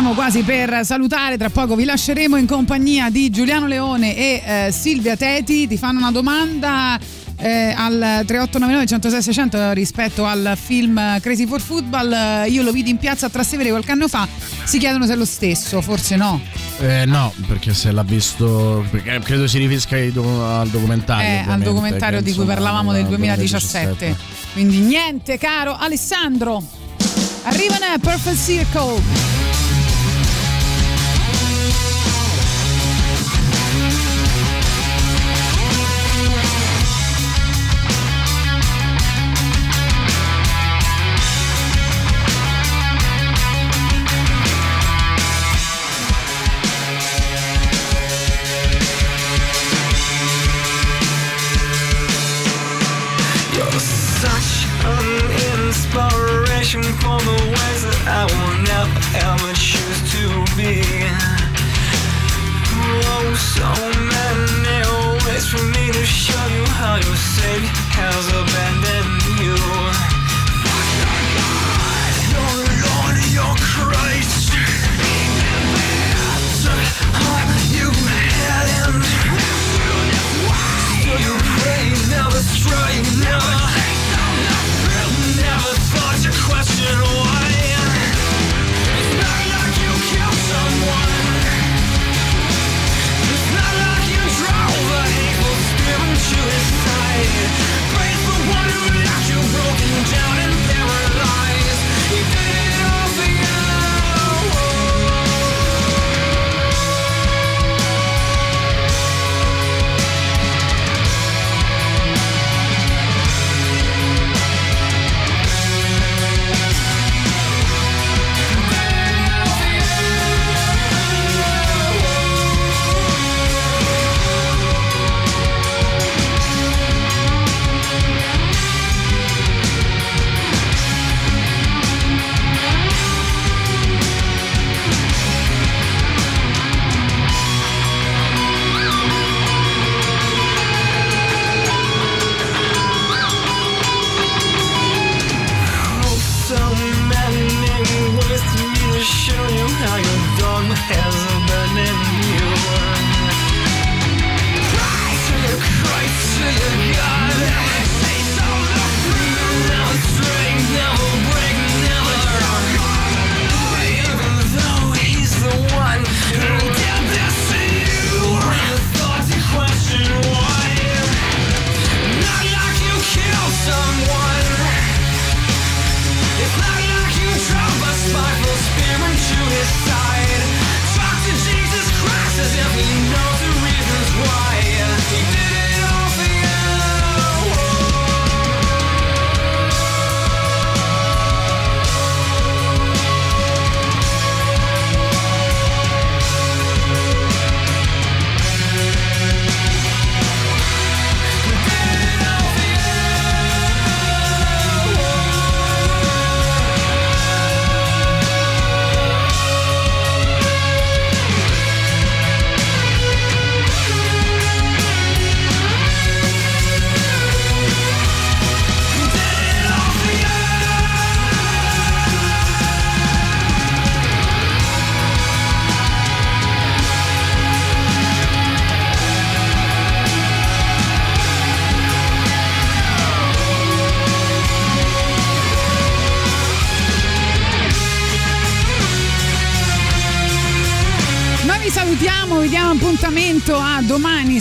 stiamo quasi per salutare, tra poco vi lasceremo in compagnia di Giuliano Leone e eh, Silvia Teti, ti fanno una domanda eh,
al 3899 106 600 rispetto al film Crazy for Football. Io lo vidi in piazza a Trastevere qualche anno fa. Si chiedono se è lo stesso forse no.
Eh, no perché se l'ha visto credo si riferisca al documentario
eh, al documentario di cui parlavamo del 2017.
2017
quindi niente caro Alessandro. Arriva nel Perfect Circle.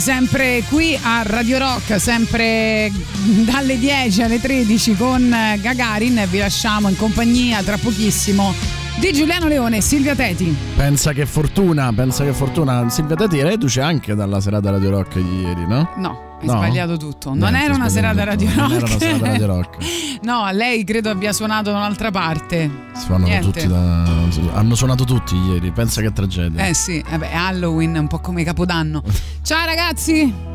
Sempre qui a Radio Rock, sempre dalle 10 alle 13 con Gagarin vi lasciamo in compagnia tra pochissimo di Giuliano Leone e Silvia Teti.
Pensa che fortuna, pensa che fortuna. Silvia Tati reduce anche dalla serata Radio Rock di ieri, no?
No, hai
No?
sbagliato tutto. Non
Niente,
era
sbagliato
serata
tutto.
Radio Rock.
Non era una serata Radio Rock.
no, lei credo abbia suonato da un'altra parte.
Suonano tutti da- hanno suonato tutti ieri, pensa che tragedia.
Eh sì, vabbè, Halloween è un po' come Capodanno. Ciao ragazzi!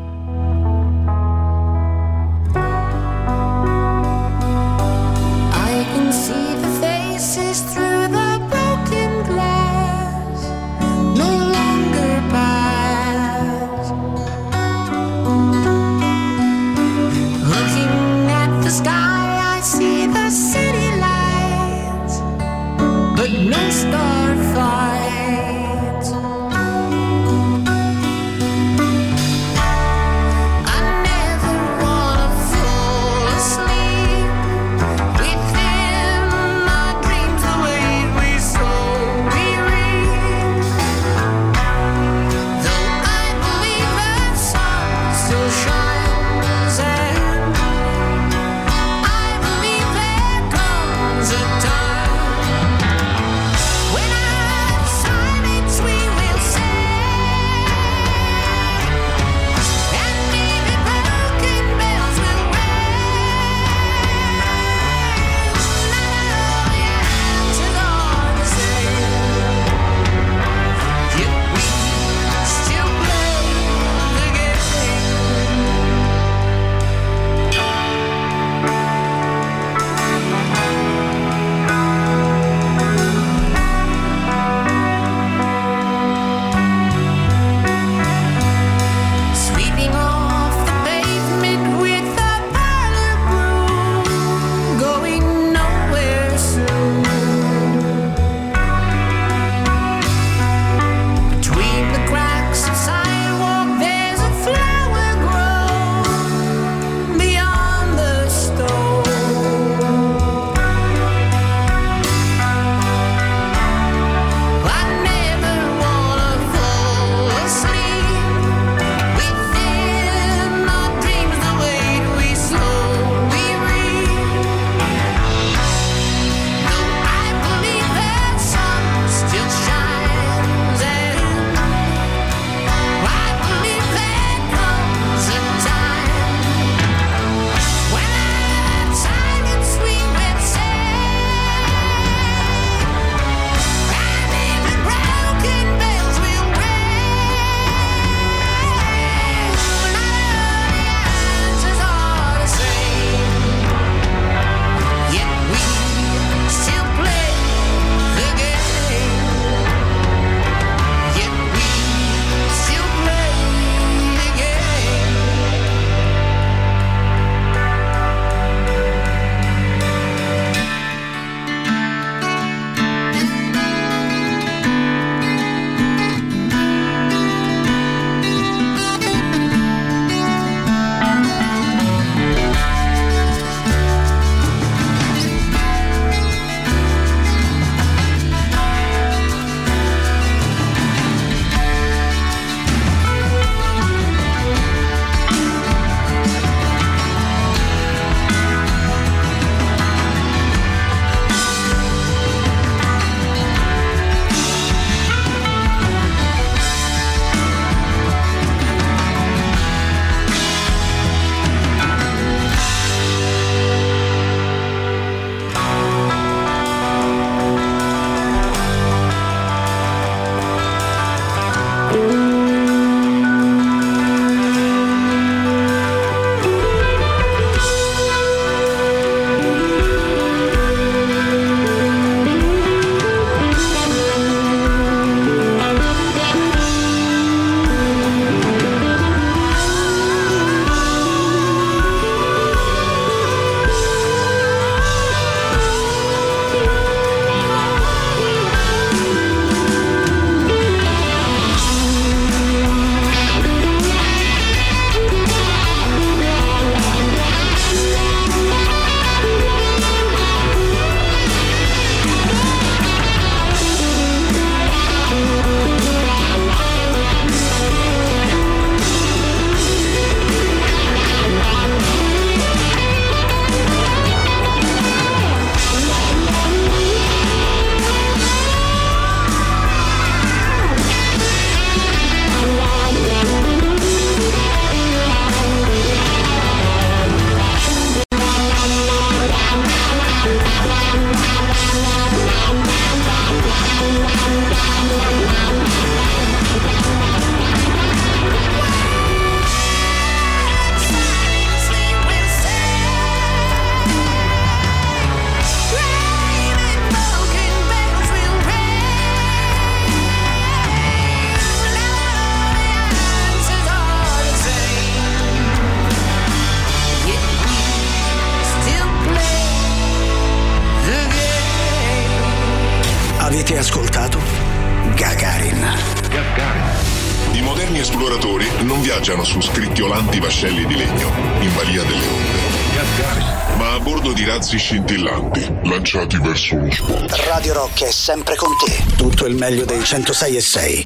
Rock è sempre con te. Tutto il meglio dei 106 e 6.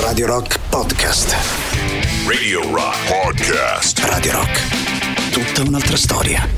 Radio Rock Podcast.
Radio Rock Podcast.
Radio Rock. Tutta un'altra storia.